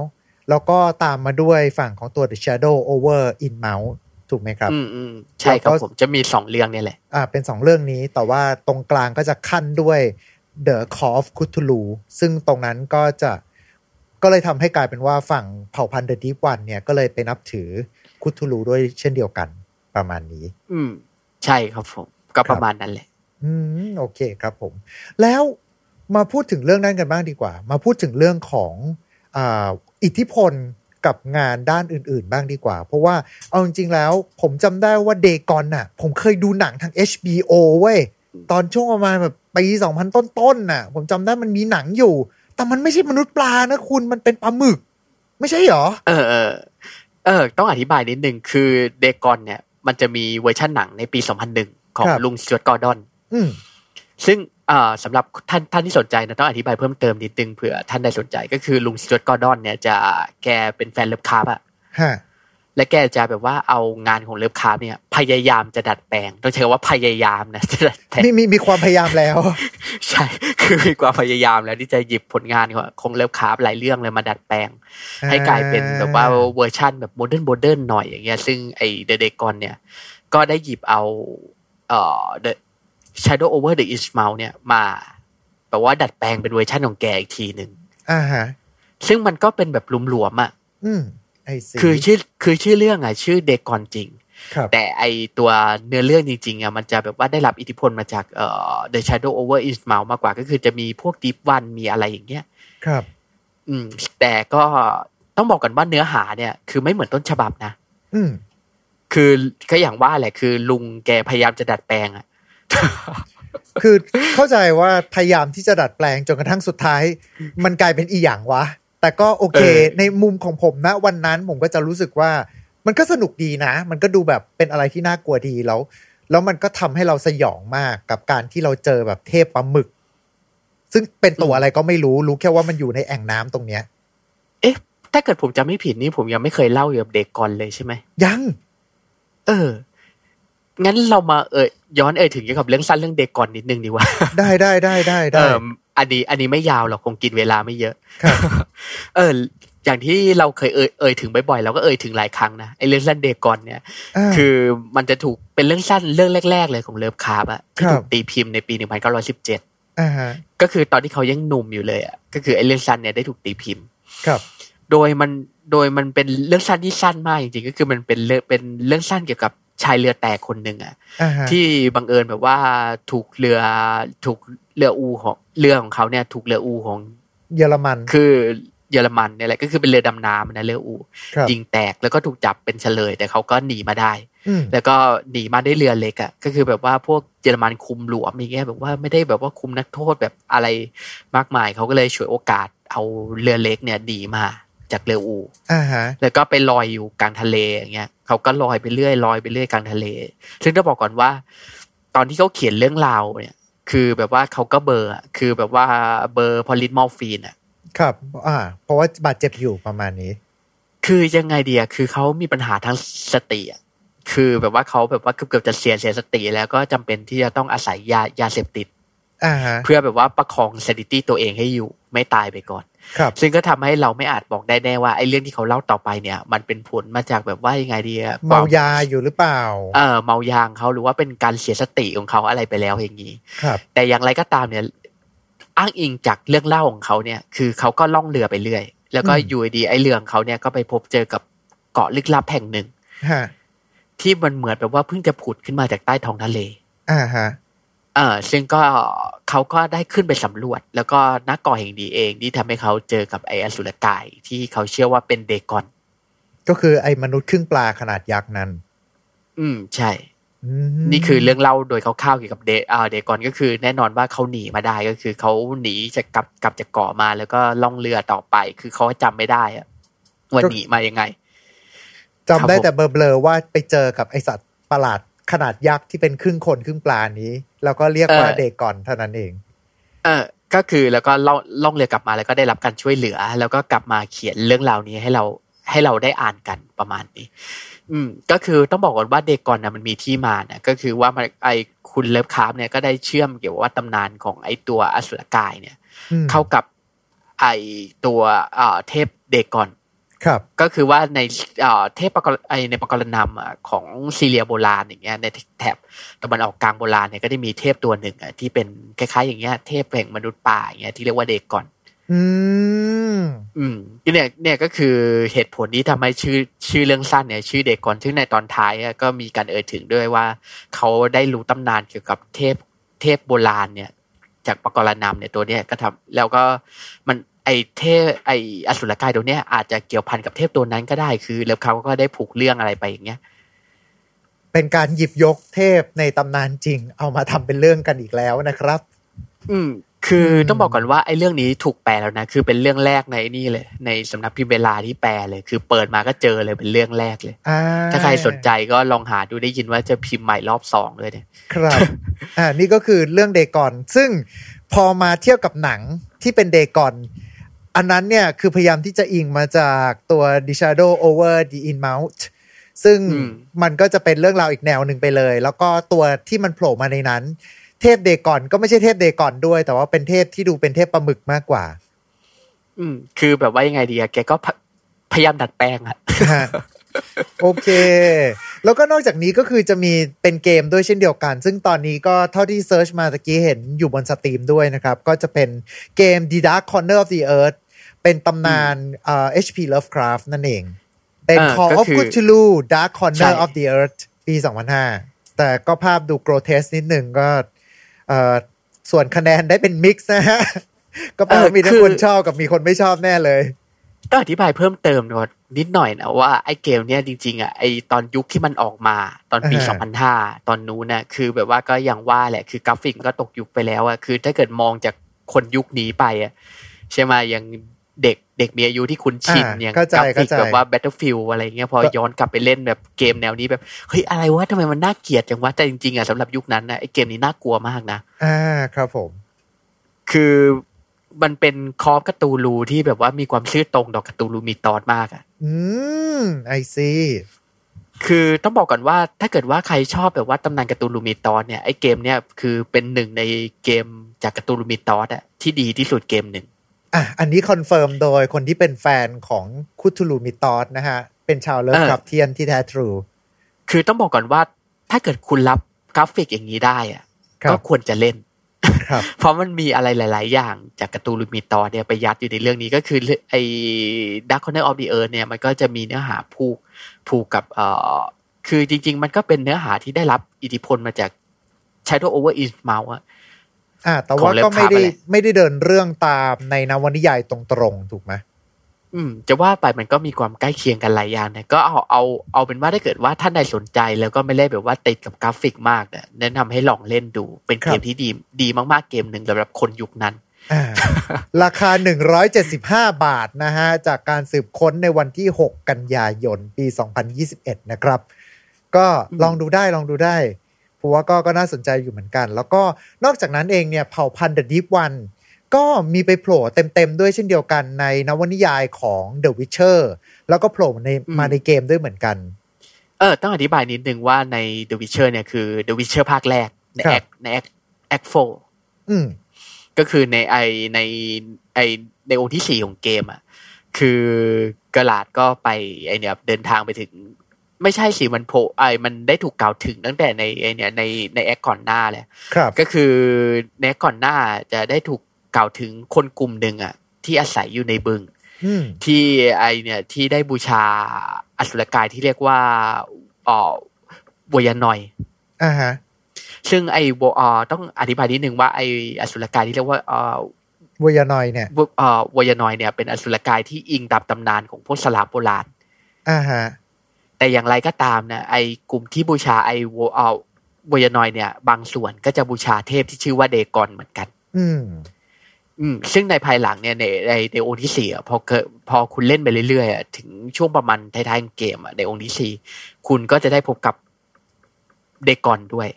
แล้วก็ตามมาด้วยฝั่งของตัว The Shadow over in Mount ถูกไหมครับ อืมอืมใช่ครับแล้วก็ผมจะมีสองเรื่องเนี่ยแหละ อ่า เป็นสองเรื่องนี้ แต่ว่าตรงกลางก็จะขั้นด้วย The Call of Cthulhu ซึ่งตรงนั้นก็จะก็เลยทำให้กลายเป็นว่าฝั่งเผ่าพันธุ์ The Deep One เนี่ยก็เลยไปนับถือคุทูลูด้วยเช่นเดียวกันประมาณนี้ อืม ใช่ครับผม ก็ครับประมาณนั้นแหละ อืมโอเคครับผม แล้วมาพูดถึงเรื่องนั้นกันบ้างดีกว่า มาพูดถึงเรื่องของอาอิทธิพลกับงานด้านอื่น ๆ บ้างดีกว่า เพราะว่าเอาจริงๆแล้ว ผมจำได้ว่าเดกอนน่ะ ผมเคยดูหนังทาง HBO เว้ย ตอนช่วงประมาณแบบปี2000ต้นๆน่ะ ผมจำได้มันมีหนังอยู่ แต่มันไม่ใช่มนุษย์ปลานะคุณมันเป็นปลาหมึก ไม่ใช่เหรอ เออเออเออ ต้องอธิบายนิดนึงคือ Dagon เนี่ย มันจะมีเวอร์ชันหนังในปี 2001 ของครับลุง Stuart Gordon อืม ซึ่งเอ่อสำหรับท่านท่านที่สนใจนะต้องอธิบายเพิ่มเติมนิดนึงเผื่อท่านใดสนใจก็คือลุง Stuart Gordon เนี่ยจะแกเป็นแฟน Lovecraft อะฮะและแกจะแบบว่าเอางานของ Lovecraft เนี่ย พยายามจะดัดแปลงต้องใช้คำว่าพยายามนะจะดัดแปลงมีมีมีความพยายามแล้ว ใช่ คือมีความพยายามแล้วที่จะหยิบผลงานของของ Lovecraft หลายเรื่องเลยมาดัดแปลง ให้กลายเป็นแบบว่าเวอร์ชั่นแบบ modern modern หน่อยอย่างเงี้ยซึ่งไอเด Dagon เนี่ย ก็ได้หยิบเอาเอ่อ The Shadow over the Innsmouth เนี่ยมาแบบว่าดัดแปลงเป็นเวอร์ชันของแกอีกทีหนึ่งอ่าฮะซึ่งมันก็เป็นแบบหลวมๆอะอืม I see คือชื่อคือชื่อเรื่องอะ ชื่อ Dagon จริงครับแต่ไอตัวเนื้อเรื่องจริงๆอะมันจะแบบว่าได้รับอิทธิพลมาจากเอ่อ The Shadow over Ismail มากกว่าก็คือจะมีพวก Deep One มีอะไรอย่างเงี้ย ครับ อืม แต่ก็ต้องบอกกันว่าเนื้อหาเนี่ย คือไม่เหมือนต้นฉบับนะ อืม คือก็อย่างว่าแหละคือลุงแกพยายามจะดัดแปลงอะ คือเข้าใจว่าพยายามที่จะดัดแปลงจนกระทั่งสุดท้าย มันกลายเป็นอีหยังวะ แต่ก็โอเคเออในมุมของผมนะวันนั้นผมก็จะรู้สึกว่า มันก็สนุกดีนะ มันก็ดูแบบเป็นอะไรที่น่ากลัวดีแล้ว แล้วมันก็ทำให้เราสยองมากกับการที่เราเจอแบบเทพปลาหมึก ซึ่งเป็นตัวอะไรก็ไม่รู้รู้แค่ว่ามันอยู่ในแอ่งน้ำตรงเนี้ย เอ๊ะ ถ้าเกิดผมจำไม่ผิดนี่ผมยังไม่เคยเล่าเกี่ยวกับเด็กก่อนเลยใช่ไหมยัง เออ งั้นเรามาเอ่ยย้อนเอ่ยถึงเกี่ยวกับเรื่องสั้นเรื่องเด็กก่อนนิดนึงดีกว่า ได้ได้ได้ได้เอได้ออันนี้อันนี้ไม่ยาวหรอกคงกินเวลาไม่เยอะครับเออ อย่างที่เราเคยเอ่ยเอ่ยถึงบ่อยๆเราก็เอ่ยถึงหลายครั้งนะไอ้เรื่องสั้นเด็กก่อนเนี่ยาคือมันจะถูกเป็นเรื่องสั้นเรื่องแรก ๆ เลยของเลิฟคาร์บอะที่ครับถูกตีพิมพ์ในปีหนึ่งพันเก้าร้อยสิบเจ็ดอ่าฮะก็คือตอนที่เขายังหนุ่มอยู่เลยอะก็คือไอ้เรื่องสั้นเนี่ยได้ถูกตีพิมพ์ ครับ โดยมันโดยมันเป็นเรื่องสั้นที่สั้นมากจริงๆก็คือมันเป็นเรื่องเป็นเรื่องสั้นเกี่ยวกับ ชายเรือแตกคนหนึ่งอะอ่าฮะที่บังเอิญแบบว่าถูกเรือถูกเรืออูของเรือของเขาเนี่ย ถูกเรืออูของ เยอรมัน คือเยอรมันเนี่ยแหละก็คือเป็นเรือดำน้ำนะเรืออูครับยิงแตกแล้วก็ถูกจับเป็นเฉลย แต่เขาก็หนีมาได้อืมแล้วก็หนีมาได้เรือเล็กอะ่ะก็คือแบบว่าพวกเยอรมันคุมหลวมอย่างเงี้ยแบบว่าไม่ได้แบบว่าคุมนักโทษแบบอะไรมากมายเขาก็เลยฉวยโอกาสเอาเรือเล็กเนี่ยหนีมา จากเรืออูอ่าฮะแล้วก็ไปลอยอยู่กลางทะเลอย่างเงี้ยเขาก็ลอยไปเรื่อยลอยไปเรื่อยกลางทะเล ซึ่งต้องบอกก่อนว่า ตอนที่เขาเขียนเรื่องราวเนี่ย คือแบบว่าเขาก็เบลอร์อะคือแบบว่าเบลอเพราะฤทธิ์มอร์ฟีนอะครับ อ่า เพราะว่าบาดเจ็บอยู่ประมาณนี้ คือยังไงดีอะคือเขามีปัญหาทางสติอะคือแบบว่าเขาแบบว่าเกือบๆจะเสียเสียสติแล้วก็จำเป็นที่จะต้องอาศัยยายาเสพติดอ่าฮะเพื่อแบบว่าประคองสถิติตัวเองให้อยู่ ไม่ตายไปก่อนครับ ซึ่งก็ทำให้เราไม่อาจบอกได้แน่ว่าไอ้เรื่องที่เขาเล่าต่อไปเนี่ย มันเป็นผลมาจากแบบว่ายังไงดีอะเมายาอยู่หรือเปล่า เออเมายางเขาหรือว่าเป็นการเสียสติของเขาอะไรไปแล้วอย่างนี้ครับ แต่อย่างไรก็ตามเนี่ย อ้างอิงจากเรื่องเล่าของเขาเนี่ย คือเขาก็ล่องเรือไปเรื่อย แล้วก็อืมอยู่ดีๆไอ้เรือของเขาเนี่ยก็ไปพบเจอกับเกาะลึกลับแห่งหนึ่งฮะที่มันเหมือนแบบว่าเพิ่งจะผุดขึ้นมาจากใต้ท้องทะเล อ่าฮะ เออซึ่งก็เขาก็ได้ขึ้นไปสำรวจ แล้วก็นักก่อแห่งดีเองที่ทำให้เขาเจอกับไอ้อสุรกายที่เขาเชื่อว่าเป็นเดกอน ก็คือไอ้มนุษย์ครึ่งปลาขนาดยักษ์นั้น อืมใช่อืมนี่คือเรื่องเล่าโดยคร่าวๆเกี่ยวกับเดอ่าเดกอนก็คือ แน่นอนว่าเขาหนีมาได้ก็คือเขาหนีจะกลับกลับจากเกาะมา แล้วก็ล่องเรือต่อไป คือเขาจำไม่ได้อะว่าหนีมายังไงจำได้ครับผมแต่เบลอๆว่าไปเจอกับไอสัตว์ประหลาดขนาดยักษ์ที่เป็นครึ่งคนครึ่งปลานี้ แล้วก็เรียกว่าเดกอนเท่านั้นเอง เออก็คือแล้วก็ล่องล่องเรือกลับมาแล้วก็ได้รับการช่วยเหลือ แล้วก็กลับมาเขียนเรื่องราวนี้ให้เราให้เราได้อ่านกันประมาณนี้ อืม ก็คือต้องบอกก่อนว่าเดกอนนะมันมีที่มานะก็คือว่ามันไอคุณเลิฟคราฟเนี่ยก็ได้เชื่อมเกี่ยวกับว่าตำนานของไอตัวอสุรกายเนี่ยอืมเข้ากับไอตัวเอ่อเทพเดกอน ครับก็คือว่าในเอ่อเทพปกรไอในปกรณำอะของซีเรียโบราณอย่างเงี้ยในแถบตะวันออกกลางโบราณเนี่ยก็ได้มีเทพตัวหนึ่งอะที่เป็นคล้ายๆ อย่างเงี้ยเทพแห่งมนุษย์ป่าอย่างเงี้ยที่เรียกว่าเดกอน อืมอืมเนี่ยเนี่ยก็คือเหตุผลที่ทำให้ชื่อชื่อเรื่องสั้นเนี่ย ชื่อเดกอนซึ่งในตอนท้ายอะก็มีการเอ่ยถึงด้วยว่าเขาได้รู้ตำนานเกี่ยวกับเทพเทพโบราณเนี่ยจากปกรณำเนี่ยตัวเนี้ยก็ทำแล้วก็มัน ไอเทพไออสุรกายตัวเนี้ยอาจจะเกี่ยวพันกับเทพตัวนั้นก็ได้คือแล้วเขาก็ได้ผูกเรื่องอะไรไปอย่างเงี้ยเป็นการหยิบยกเทพในตำนานจริง เอามาทำเป็นเรื่องกันอีกแล้วนะครับ อืม คืออมต้องบอกก่อนว่าไอ้เรื่องนี้ถูกแปลแล้วนะ คือเป็นเรื่องแรกในนี่เลย ในสำนักพิมพ์เวลาที่แปลเลย คือเปิดมาก็เจอเลยเป็นเรื่องแรกเลยอ่าถ้าใครสนใจก็ลองหาดูได้ยินว่าจะพิมพ์ใหม่รอบสองเลยเนี่ย ครับ อ่า นี่ก็คือเรื่องเดกอน ซึ่งพอมาเทียบกับหนังที่เป็นเดกอน อันนั้นเนี่ยคือพยายามที่จะอิงมาจากตัว The Shadow Over the Inmount ซึ่งอืมมันก็จะเป็นเรื่องราวอีกแนวหนึ่งไปเลย แล้วก็ตัวที่มันโผล่มาในนั้น เทพ Dagon ก็ไม่ใช่เทพ Dagon ด้วย แต่ว่าเป็นเทพที่ดูเป็นเทพปลาหมึกมากกว่า อืม คือแบบว่ายังไงดีอะแกก็พะพยายามดัดแปลงอะฮะโอเค แล้วก็นอกจากนี้ก็คือจะมีเป็นเกมด้วยเช่นเดียวกัน ซึ่งตอนนี้ก็เท่าที่ search มาตะกี้เห็นอยู่บน Steam ด้วยนะครับ ก็จะเป็นเกม The Dark Corner of the Earth เป็นตำนานเอ่อ HP Lovecraft นั่นเอง เป็นอ่า Call ก็ of คือ Cthulhu Dark Corner ใช่ of the Earth ปี 2005 แต่ก็ภาพดู grotesque นิดหนึ่งก็เอ่อส่วนคะแนนได้เป็นมิกซ์นะฮะ ก็แปลว่ามีทั้งคนชอบกับมีคนไม่ชอบแน่เลยก็อธิบายเพิ่มเติมหน่อยนิดหน่อยนะว่าไอ้เกมเนี้ยจริงๆอะไอตอนยุคที่มันออกมาตอนปีอ่า2005 ตอนนู้นน่ะคือแบบว่าก็อย่างว่าแหละคือกราฟิกมันก็ตกยุคไปแล้วอะคือถ้าเกิดมองจากคนยุคนี้ไปอะใช่ไหมอย่าง เด็กเด็กมีอายุที่คุ้นชินอ่าอย่างเข้าใจกราฟิกเข้าใจแบบว่า Battlefield อะไรเงี้ยพอก็ย้อนกลับไปเล่นแบบเกมแนวนี้แบบเฮ้ยอะไรวะทำไมมันน่าเกลียดจังวะแต่จริงๆอะสำหรับยุคนั้นนะไอ้เกมนี้น่ากลัวมากนะอ่าครับผม คือมันเป็น Call of Cthulhu ที่แบบว่ามีความซื่อตรงต่อ Cthulhu Mythos มากอะอืม I see คือต้องบอกก่อนว่าถ้าเกิดว่าใครชอบแบบว่าตำนาน Cthulhu Mythos เนี่ยไอเกมเนี่ยคือเป็นหนึ่งในเกมจาก Cthulhu Mythos อะที่ดีที่สุดเกมหนึ่ง อะอันนี้คอนเฟิร์มโดยคนที่เป็นแฟนของ Cthulhu Mythos นะฮะ เป็นชาว Lovecraftian ที่แท้ทรู คือต้องบอกก่อนว่าถ้าเกิดคุณรับกราฟิกอย่างนี้ได้อะครับก็ควรจะเล่นครับเพราะมันมีอะไรหลาย ๆ อย่างจาก Cthulhu Mythos เนี่ยไปยัดอยู่ในเรื่องนี้ก็คือไอ้ Dark Corner of the Earth เนี่ยมันก็จะมีเนื้อหาผูกผูกกับเอ่อคือจริง ๆ มันก็เป็นเนื้อหาที่ได้รับอิทธิพลมาจาก Shadow over Innsmouth อะ อ่า แต่ว่าของก็ไม่ได้ Lovecraft อะไรไม่ได้เดินเรื่องตามในนวนิยายตรงๆถูกไหมอืม จะว่าไปมันก็มีความใกล้เคียงกันหลายอย่างเนี่ยก็เอาเอาเอาเป็นว่าถ้าเกิดว่าท่านใดสนใจแล้วก็ไม่ได้แบบว่าติดกับกราฟิกมากเนี่ยแนะนำให้ลองเล่นดูเป็นเกมที่ดีดีมากๆเกมหนึ่งสำหรับคนยุคนั้นอ่าราคา 175 บาทนะฮะ จากการสืบค้นในวันที่ 6 กันยายน ปี 2021 นะครับ ก็ลองดูได้ลองดูได้ เพราะว่าก็ก็น่าสนใจอยู่เหมือนกัน แล้วก็นอกจากนั้นเองเนี่ยเผ่าพันธุ์ The Deep One ก็มีไปโผล่เต็ม ๆ ด้วยเช่นเดียวกันในนวนิยายของ The Witcher แล้วก็โผล่ในอืมมาในเกมด้วยเหมือนกัน เออ ต้องอธิบายนิดนึงว่าใน The Witcher เนี่ยคือ The Witcher ภาคแรก ในครับแอคในแอคแอคโฟอืมก็คือในไอในไอในองค์ที่สี่ของเกมอะคือกระลาดก็ไปไอเนี่ยเดินทางไปถึง ไม่ใช่สิมันโผล่ไอมันได้ถูกกล่าวถึงตั้งแต่ในไอเนี่ยในในแอคก่อนหน้าเลยครับก็คือในแอคก่อนหน้าจะได้ถูกกล่าวถึงคนกลุ่มหนึ่งอะ ที่อาศัยอยู่ในบึงอืมที่ไอเนี่ยที่ได้บูชาอสุรกายที่เรียกว่าอ๋อวยานอยอ่าฮะซึ่งไอโวออต้องอธิบายนิดนึงว่าไออสุรกายที่เรียกว่าเอ่อวยานอยเนี่ยวเอ่อวยานอยเนี่ยเป็นอสุรกายที่อิงตามตำนานของพวกสลาฟโบราณอ่าฮะ แต่อย่างไรก็ตามนะไอกลุ่มที่บูชาไอโวเอ่อวยานอยเนี่ย บางส่วนก็จะบูชาเทพที่ชื่อว่าเดกอนเหมือนกัน อืม อืม ซึ่งในภายหลังเนี่ยในในในองค์ที่สี่อะพอเกิดพอคุณเล่นไปเรื่อยๆอะถึงช่วงประมาณท้ายๆของเกมอะในองค์ที่สี่คุณก็จะได้พบกับเดกอนด้วย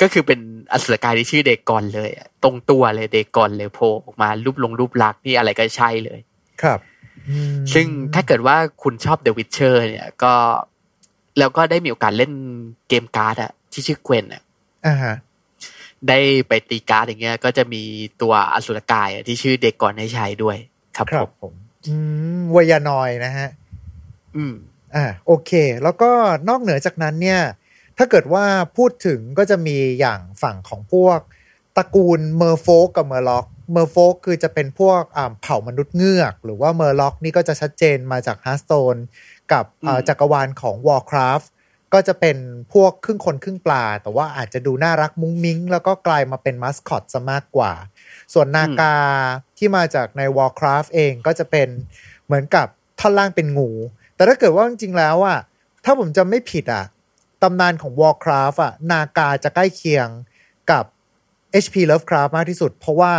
ก็คือเป็นอสุรกายที่ชื่อเดกอนเลยอะตรงตัวเลยเดกอนเลยโผล่ออกมารูปลงรูปลักษณ์นี่อะไรก็ใช่เลย ครับอืม ซึ่งถ้าเกิดว่าคุณชอบ The Witcher เนี่ยก็ แล้วก็ได้มีโอกาสเล่นเกมการ์ดอะที่ชื่อเกวนอะอ่าฮะได้ไปตีการ์ดอย่างเงี้ย ก็จะมีตัวอสุรกายอะที่ชื่อเด็กก่อนให้ใช้ด้วย ครับครัผบมผมอืมวยานอยนะฮะ อืม อ่า โอเค แล้วก็นอกเหนือจากนั้นเนี่ย ถ้าเกิดว่าพูดถึงก็จะมีอย่างฝั่งของพวกตระกูล Merfolk กับ Murloc Merfolk คือจะเป็นพวกอ่าเผ่ามนุษย์เงือก หรือว่า Murloc นี่ก็จะชัดเจนมาจาก Hearthstone กับอ่าอืมจักรวาลของ Warcraft ก็จะเป็นพวกครึ่งคนครึ่งปลา แต่ว่าอาจจะดูน่ารักมุ้งมิ้ง แล้วก็กลายมาเป็นมัสคอตซะมากกว่า ส่วน Nagaที่มาจากใน Warcraft เองก็จะเป็นเหมือนกับท่อนล่างเป็นงู แต่ถ้าเกิดว่าจริงๆแล้วอะถ้าผมจำไม่ผิดอะตำนานของ Warcraft อะนากาจะใกล้เคียงกับ HP Lovecraft มากที่สุด เพราะว่า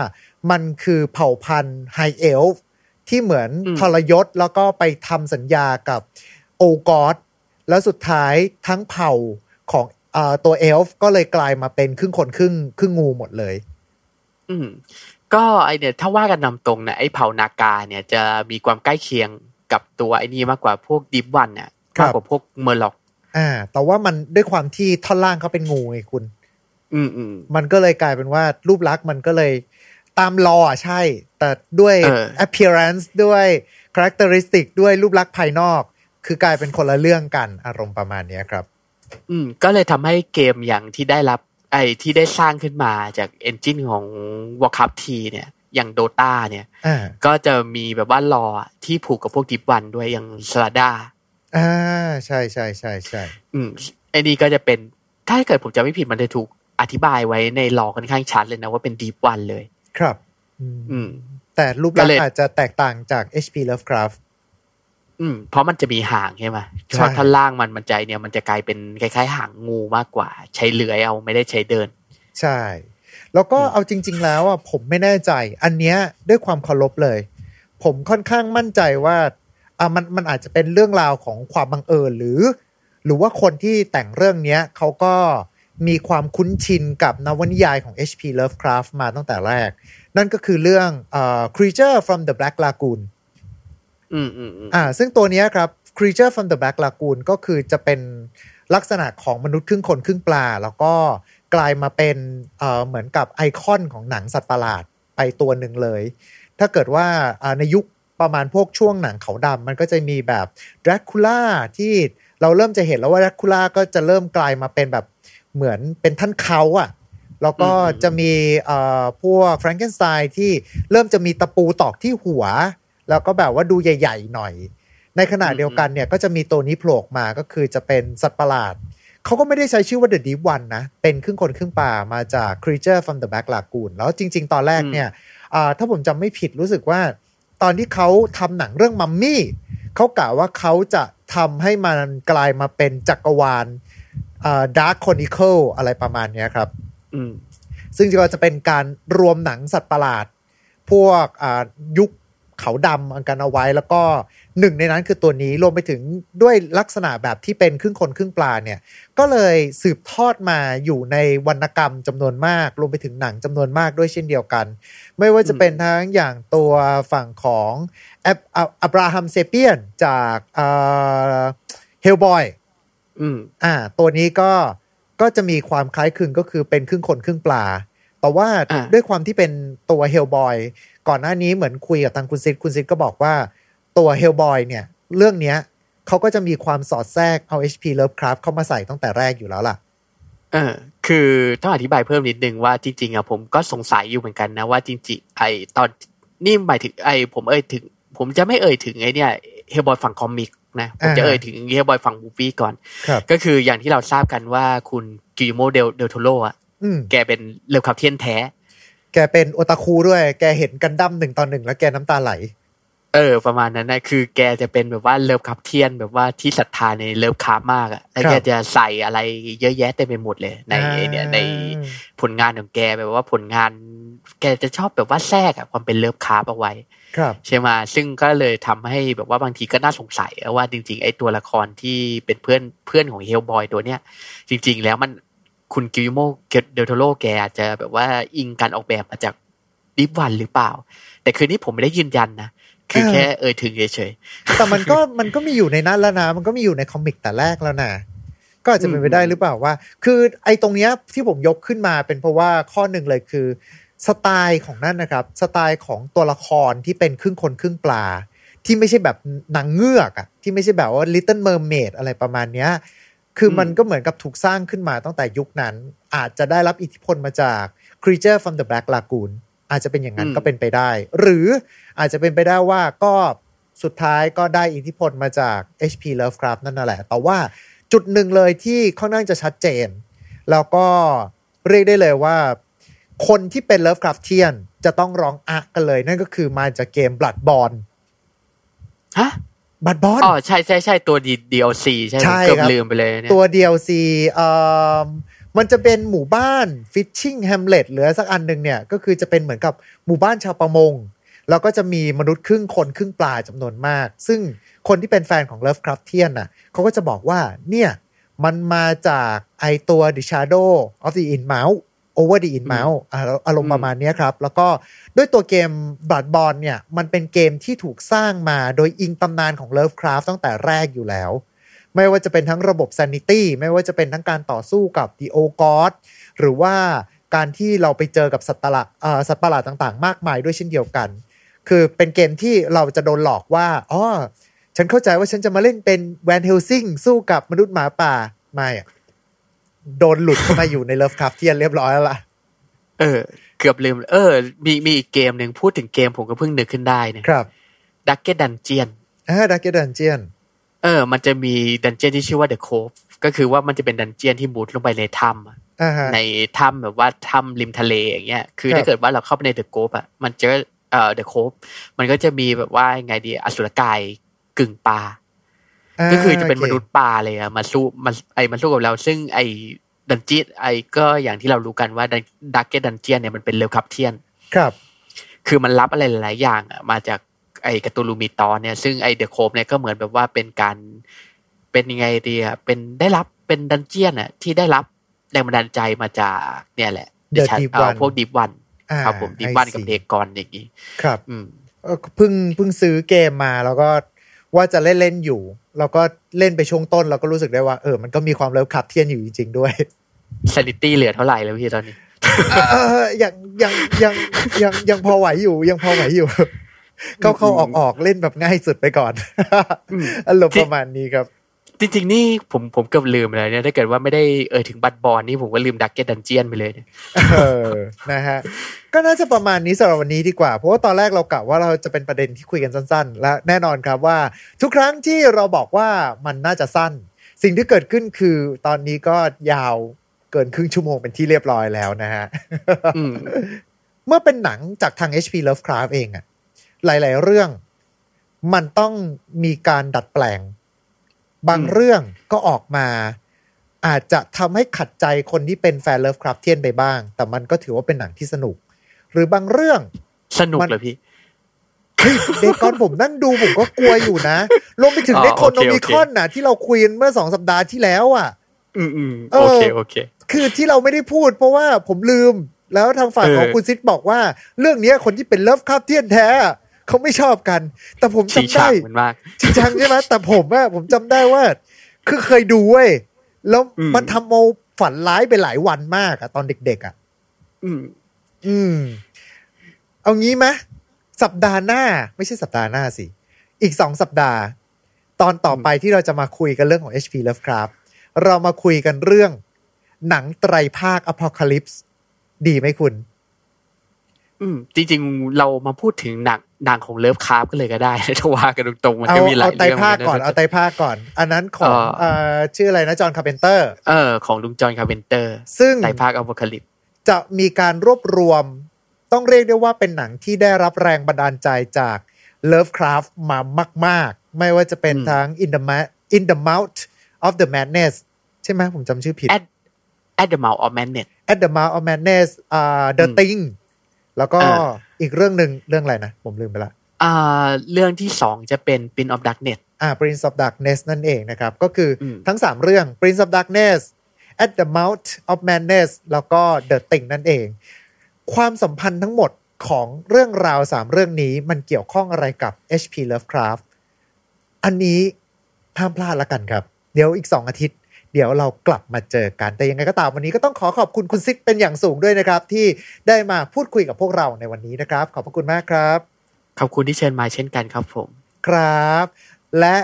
มันคือเผ่าพันธุ์ไฮเอลฟ์ที่เหมือนอืมทรยศแล้วก็ไปทำสัญญากับโอกอสแล้วสุดท้ายทั้งเผ่าของเออตัวเอลฟ์ก็เลยกลายมาเป็นครึ่งคนครึ่งครึ่งงูหมดเลย อืมก็ไอเนี่ยถ้าว่ากันนำตรงนะไอเผ่านากาเนี่ยจะมีความใกล้เคียงกับตัวไอนี่มากกว่าพวกดิฟวันเนี่ยครับมากกว่าพวกเมอร์ล็อกอ่า แต่ว่ามันด้วยความที่ท่อนล่างเขาเป็นงูไงคุณ อืมอืมมันก็เลยกลายเป็นว่ารูปลักษณ์มันก็เลย ตามรออะใช่ แต่ด้วยเออ appearance ด้วย characteristic ด้วยรูปลักษณ์ภายนอก คือกลายเป็นคนละเรื่องกันอารมณ์ประมาณเนี้ยครับ อืม ก็เลยทำให้เกมอย่างที่ได้รับ ไอที่ได้สร้างขึ้นมาจากเอนจินของ Warcraft T เนี่ย อย่าง Dota เนี่ยอ่าก็จะมีแบบว่ารอที่ผูกกับพวกดิฟวันด้วยอย่างสลาดาอ่าใช่ใช่ใช่ใช่อืมไอ้นี่ก็จะเป็นถ้าเกิดผมจะไม่ผิดมันจะถูกอธิบายไว้ในรอค่อนข้างชัดเลยนะว่าเป็นดีฟวันเลย ครับอืมอืม แต่รูปลักก็ษเลยณ์อาจจะแตกต่างจาก HP Lovecraft อืม เพราะมันจะมีหางใช่ไหมใช่เพราะท่านล่างมันมันใจเนี่ยมันจะกลายเป็นคล้ายๆ หางงูมากกว่า ใช้เลื้อยเอาไม่ได้ใช้เดิน ใช่ แล้วก็อืมเอาจริง ๆ แล้วอะผมไม่แน่ใจ อันเนี้ยด้วยความเคารพเลย ผมค่อนข้างมั่นใจว่าอะมันมันอาจจะเป็นเรื่องราวของความบังเอิญหรือ หรือว่าคนที่แต่งเรื่องเนี้ยเขาก็ มีความคุ้นชินกับนวนิยายของ H.P. Lovecraft มาตั้งแต่แรก นั่นก็คือเรื่องเอ่อ Creature from the Black Lagoon อืมอืมอืมอ่า ซึ่งตัวเนี้ยครับ Creature from the Black Lagoon ก็คือจะเป็นลักษณะของมนุษย์ครึ่งคนครึ่งปลา แล้วก็กลายมาเป็นเอ่อเหมือนกับไอคอนของหนังสัตว์ประหลาดไปตัวหนึ่งเลย ถ้าเกิดว่าอ่าในยุคประมาณพวกช่วงหนังเขาดำมันก็จะมีแบบ Dracula ที่เราเริ่มจะเห็นแล้วว่า Dracula ก็จะเริ่มกลายมาเป็นแบบ เหมือนเป็นท่านเขาอะแล้วก็อืมจะมีเอ่อพวกแฟรงเกนสไตน์ที่เริ่มจะมีตะปูตอกที่หัว แล้วก็แบบว่าดูใหญ่ ๆ หน่อย ในขณะเดียวกันเนี่ยก็จะมีตัวนี้โผล่ออกมาก็คือจะเป็นสัตว์ประหลาด เขาก็ไม่ได้ใช้ชื่อว่า The Deep One นะ เป็นครึ่งคนครึ่งปลามาจาก Creature from the Black Lagoon แล้วจริง ๆ ตอนแรกเนี่ยอ่าถ้าผมจำไม่ผิดรู้สึกว่า ตอนที่เขาทำหนังเรื่องมัมมี่เขากล่าวว่าเขาจะทำให้มันกลายมาเป็นจักรวาล Dark Chronicle อะไรประมาณเนี้ยครับอืมซึ่งก็จะเป็นการรวมหนังสัตว์ประหลาด พวกอ่ายุคเขาดำอันกันเอาไว้ แล้วก็หนึ่งในนั้นคือตัวนี้รวมไปถึงด้วยลักษณะแบบที่เป็นครึ่งคนครึ่งปลาเนี่ย ก็เลยสืบทอดมาอยู่ในวรรณกรรมจำนวนมาก รวมไปถึงหนังจำนวนมากด้วยเช่นเดียวกัน ไม่ว่าจะเป็นทั้งอย่างตัวฝั่งของแอบอับราฮัมเซเปียนจากเฮลบอย อืมอ่า ตัวนี้ก็ก็จะมีความคล้ายคลึงก็คือเป็นครึ่งคนครึ่งปลา แต่ว่าอ่าด้วยความที่เป็นตัวเฮลบอยก่อนหน้านี้เหมือนคุยกับทางคุณซิดคุณซิดก็บอกว่าตัวเฮลบอยเนี่ย เรื่องเนี้ยเขาก็จะมีความสอดแทรกเอา HP Lovecraft เข้ามาใส่ตั้งแต่แรกอยู่แล้วล่ะเออคือต้องอธิบายเพิ่มนิดนึงว่าจริงๆอะผมก็สงสัยอยู่เหมือนกันนะว่าจริงๆไอตอนนี่หมายถึงไอผมเอ่ยถึง ผมจะไม่เอ่ยถึงไอเนี่ยHellboy ฝั่ง comic นะผมจะอ่าเอ่ยถึง Hellboy ฝั่ง movie ก่อนครับก็คืออย่างที่เราทราบกันว่าคุณ Guillermo del del Toro อะอืมแกเป็น Lovecraftian แท้ แกเป็นโอตาคูด้วย แกเห็นกันดั้มหนึ่งตอนหนึ่งแล้วแกน้ำตาไหล เออ ประมาณนั้นนะคือแกจะเป็นแบบว่า Lovecraftian แบบว่าที่ศรัทธาใน Lovecraft มากอะแล้วครับแกจะใส่อะไรเยอะแยะเต็มไปหมดเลย ในอ่าเนี่ยในผลงานของแกแบบว่าผลงาน แกจะชอบแบบว่าแทรกอะความเป็น Lovecraft เอาไว้ครับ ใช่ไหมซึ่งก็เลยทำให้แบบว่าบางทีก็น่าสงสัยว่าจริง ๆ ไอ้ตัวละครที่เป็นเพื่อนเพื่อนของ Hellboy ตัวเนี้ยจริง ๆ แล้วมันคุณ Guillermo del Toro แกอาจจะแบบว่าอิงการออกแบบมาจาก Deep One หรือเปล่า แต่อันนี้ผมไม่ได้ยืนยันนะคือเออแค่เอ่ยถึงเฉยแต่มันก็มันก็มีอยู่ในนั้นแล้วนะ มันก็มีอยู่ใน comic แต่แรกแล้วนะก็อาจจะเป็นไปได้หรือเปล่าว่า คือไอ้ตรงเนี้ยที่ผมยกขึ้นมาเป็นเพราะว่าข้อหนึ่งเลยคือ สไตล์ของนั่นนะครับ สไตล์ของตัวละครที่เป็นครึ่งคนครึ่งปลา ที่ไม่ใช่แบบนางเงือกอะที่ไม่ใช่แบบว่า Little Mermaid อะไรประมาณเนี้ยคือมันก็เหมือนกับถูกสร้างขึ้นมาตั้งแต่ยุคนั้น อาจจะได้รับอิทธิพลมาจาก Creature from the Black Lagoon อาจจะเป็นอย่างนั้นก็เป็นไปได้ หรืออาจจะเป็นไปได้ว่าก็สุดท้ายก็ได้อิทธิพลมาจาก H.P. Lovecraft นั่นน่ะแหละ แต่ว่าจุดหนึ่งเลยที่ค่อนข้างจะชัดเจน แล้วก็เรียกได้เลยว่า คนที่เป็น Lovecraftian จะต้องร้องอะกันเลย นั่นก็คือมาจากเกม Bloodborne ๆฮะ Bloodborne อ๋อใช่ใช่ใช่ตัว DLC ใช่ไหมใช่เกือบครับลืมไปเลยเนี่ยตัว DLC เอ่อมันจะเป็นหมู่บ้าน Fishing Hamlet หรือสักอันหนึ่งเนี่ย ก็คือจะเป็นเหมือนกับหมู่บ้านชาวประมง แล้วก็จะมีมนุษย์ครึ่งคนครึ่งปลาจำนวนมาก ซึ่งคนที่เป็นแฟนของ Lovecraftian น่ะเขาก็จะบอกว่าเนี่ย มันมาจากไอตัว The Shadow of the Inmouth Over the Inmouth อ่าอารมณ์ประมาณเนี้ยครับ แล้วก็ด้วยตัวเกม Bloodborne เนี่ย มันเป็นเกมที่ถูกสร้างมาโดยอิงตำนานของ Lovecraft ตั้งแต่แรกอยู่แล้ว ไม่ว่าจะเป็นทั้งระบบ sanity ไม่ว่าจะเป็นทั้งการต่อสู้กับ the old god หรือว่าการที่เราไปเจอกับสัตว์ประหลาดเอ่อสัตว์ประหลาดต่างๆ มากมายด้วยเช่นเดียวกัน คือเป็นเกมที่เราจะโดนหลอกว่าอ๋อฉันเข้าใจว่าฉันจะมาเล่นเป็น Van Helsing สู้กับมนุษย์หมาป่าไม่อะ โดนหลุดเข้ามาอยู่ใน Lovecraftian เรียบร้อยแล้วล่ะ เออ เกือบลืม เออ มีมีอีกเกมหนึ่งพูดถึงเกมผมก็เพิ่งนึกขึ้นได้เนี่ยครับ Darkest Dungeon อ่า Darkest Dungeon เออ มันจะมี dungeon ที่ชื่อว่า The Cove ก็คือว่ามันจะเป็น dungeon ที่มุดลงไปในถ้ำอะอ่าฮะในถ้ำแบบว่าถ้ำริมทะเลอย่างเงี้ย คือครับถ้าเกิดว่าเราเข้าไปใน The Cove อะมันจะเอ่อ The Cove มันก็จะมีแบบว่าไงดีอสุรกายกึ่งปลา ก็คือจะเป็นมนุษย์ปลาเลยอะมาสู้มาไอ้มาสู้กับเรา ซึ่งไอ้ dungeon ไอ้ก็อย่างที่เรารู้กันว่า Darkest Dungeon เนี่ยมันเป็น Lovecraftian ครับ คือมันรับอะไรหลาย ๆ อย่างอะมาจากไอ้ Cthulhu Mythos เนี่ยซึ่งไอ้ The Cove เนี่ยก็เหมือนแบบว่าเป็นการเป็นยังไงดีอะเป็นได้รับเป็น dungeon อะที่ได้รับแรงบันดาลใจมาจากเนี่ยแหละ The ดิฉัน Deep เอ่อ One พวกดิฟวันอ่าครับผมดิฟ I วันกับ see เดกอนอย่างนี้ครับ อืมเอ่อเพิ่งเพิ่งซื้อเกมมาแล้วก็ ว่าจะเล่นเล่นๆอยู่แล้วก็เล่นไปช่วงต้นเราก็รู้สึกได้ว่าเออมันก็มีความเลิฟคลับเทียนอยู่จริง ๆ ด้วย s นิตี้เหลือเท่าไหร่แล้วพี่ตอนนี้เออยังยังยังยังยังพอไหวอยู่ ยังพอไหวอยู่ เข้าเข้าออกออกเล่นแบบง่ายสุดไปก่อนอืมอารมณ์ประมาณนี้ครับจจริงๆ นี่ผมผมเกือบลืมไปเลยเนี่ยถ้าเกิดว่าไม่ได้เอ่ยถึงบัตบอลนี่ผมก็ลืมดักเก็ตดันเจียนไปเลยเนี่ยเออนะฮะ ก็น่าจะประมาณนี้สำหรับวันนี้ดีกว่า เพราะว่าตอนแรกเรากะว่าเราจะเป็นประเด็นที่คุยกันสั้น ๆ และแน่นอนครับว่า ทุกครั้งที่เราบอกว่ามันน่าจะสั้น สิ่งที่เกิดขึ้นคือตอนนี้ก็ยาวเกินครึ่งชั่วโมงเป็นที่เรียบร้อยแล้วนะฮะอืมเมื่อเป็นหนังจากทาง HP Lovecraft เองอะหลาย ๆ เรื่อง มันต้องมีการดัดแปลง บางอืมเรื่องก็ออกมา อาจจะทำให้ขัดใจคนที่เป็นแฟน Lovecraft เทียนไปบ้าง แต่มันก็ถือว่าเป็นหนังที่สนุก หรือบางเรื่อง สนุกมันเลยพี่เดกอนผมนั่งดูผมก็กลัวอยู่นะรวมไปถึงอ๋อในโคโนโอเคมิโอเคคอนน่ะ ที่เราคุยกันเมื่อสองสัปดาห์ที่แล้วอะ อืมอืมเออโอเคโอเค คือที่เราไม่ได้พูด เพราะว่าผมลืม แล้วทางฝ่ายเออของคุณซิดบอกว่า เรื่องเนี้ยคนที่เป็นเลิฟคาบเทียนแท้อะเขาไม่ชอบกัน แต่ผมชี้จำฉาได้กมันมากจริงจังใช่ไหมแต่ผมอะผมจำได้ว่า คือเคยดูเว้ยแล้วอืมมันทำเอาฝันร้ายไปหลายวันมากอะตอนเด็ก ๆอะ อืมอืม เอางี้ไหมสัปดาห์หน้า ไม่ใช่สัปดาห์หน้าสิ อีกสองสัปดาห์ ตอนต่อไปที่เราจะมาคุยกันเรื่องของ HP Lovecraft เรามาคุยกันเรื่อง หนังไตรภาค Apocalypse ดีไหมคุณ อืม จริง ๆ เรามาพูดถึงหนังหนังของเลิฟคราฟก็เลยก็ได้ถ้าว่ากันตรงๆมันเอาก็มีหลาเอายไตรเรื่องภาคก่อนหมืเอากัไตรภาคก่อน อันนั้นของเอ่อเอ่อชื่ออะไรนะจอห์นคาร์เพนเตอร์ เออ ของลุงจอห์นคาร์เพนเตอร์ ซึ่งไตรภาคอ p พคาลิป จะมีการรวบรวม ต้องเรียกได้ว่าเป็นหนังที่ได้รับแรงบันดาลใจจาก Lovecraft มามาก ๆ ไม่ว่าจะเป็นอืมทั้ง In the Ma- In the Mouth of the Madness ใช่ไหมผมจำชื่อผิด at at the mouth of madness At the Mouth of Madness อ่า The อืม Thing แล้วก็อ่าอีกเรื่องหนึ่งเรื่องอะไรนะ ผมลืมไปละอ่าเรื่องที่สองจะเป็น Pin of Darkness อ่า Prince of Darkness นั่นเองนะครับ ก็คืออมทั้ง3เรื่อง Prince of Darkness At the Mouth of Madness แล้วก็ The Thing นั่นเอง ความสัมพันธ์ทั้งหมดของเรื่องราว3เรื่องนี้มันเกี่ยวข้องอะไรกับ H.P. Lovecraft อันนี้ห้ามพลาดละกันครับ เดี๋ยวอีก 2 อาทิตย์ เดี๋ยวเรากลับมาเจอกัน แต่ยังไงก็ตามวันนี้ก็ต้องขอขอบคุณคุณซิกเป็นอย่างสูงด้วยนะครับ ที่ได้มาพูดคุยกับพวกเราในวันนี้นะครับ ขอบพระคุณมากครับ ขอบคุณที่เชิญมาเช่นกันครับผม ครับ และ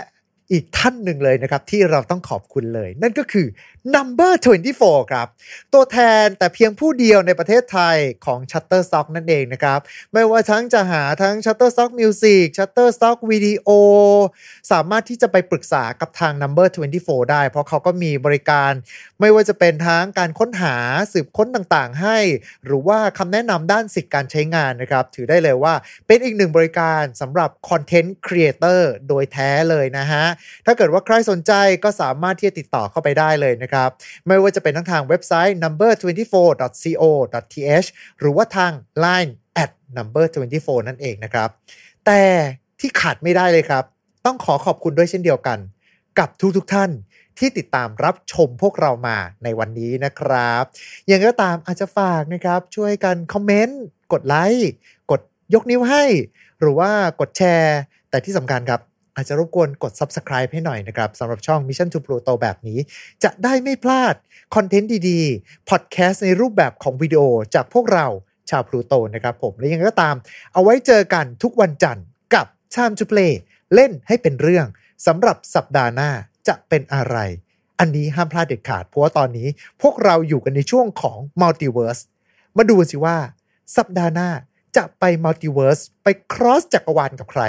อีกท่านหนึ่งเลยนะครับ ที่เราต้องขอบคุณเลย นั่นก็คือ Number 24 ครับ ตัวแทนแต่เพียงผู้เดียวในประเทศไทยของ Shutterstock นั่นเองนะครับ ไม่ว่าทั้งจะหาทั้ง Shutterstock Music Shutterstock Video สามารถที่จะไปปรึกษากับทาง Number 24 ได้ เพราะเขาก็มีบริการ ไม่ว่าจะเป็นทั้งการค้นหาสืบค้นต่างๆ ให้ หรือว่าคำแนะนำด้านสิทธิการใช้งานนะครับ ถือได้เลยว่าเป็นอีกหนึ่งบริการสำหรับ Content Creator โดยแท้เลยนะฮะ ถ้าเกิดว่าใครสนใจก็สามารถที่จะติดต่อเข้าไปได้เลยนะครับ ไม่ว่าจะเป็นทั้งทางเว็บไซต์ number24.co.th หรือว่าทาง Line at number 24 นั่นเองนะครับ แต่ที่ขาดไม่ได้เลยครับ ต้องขอขอบคุณด้วยเช่นเดียวกัน กับทุกๆทท่านที่ติดตามรับชมพวกเรามาในวันนี้นะครับอย่างไรก็ตามอาจจะฝากนะครับ ช่วยกันคอมเมนต์กดไลค์กดยกนิ้วให้ หรือว่ากดแชร์ แต่ที่สำคัญครับ อาจจะรบกวนกด Subscribe ให้หน่อยนะครับสำหรับช่อง Mission to Pluto แบบนี้ จะได้ไม่พลาด คอนเทนต์ดีๆ พอดแคสต์ในรูปแบบของวิดีโอจากพวกเราชาวพลูโตนะครับผม และยังก็ตาม เอาไว้เจอกันทุกวันจันทร์กับ Time to Play เล่นให้เป็นเรื่องสำหรับสัปดาห์หน้าจะเป็นอะไร อันนี้ห้ามพลาดเด็ดขาด เพราะว่าตอนนี้พวกเราอยู่กันในช่วงของ Multiverse มาดูสิว่า สัปดาห์หน้าจะไป Multiverse ไป cross จักรวาลกับใคร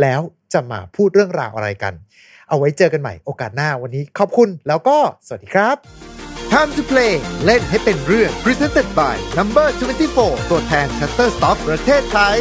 แล้ว จะมาพูดเรื่องราวอะไรกัน เอาไว้เจอกันใหม่โอกาสหน้าวันนี้ขอบคุณแล้วก็สวัสดีครับ Time to play เล่นให้เป็นเรื่อง Presented by Number 24 ตัวแทน Shutterstock ประเทศไทย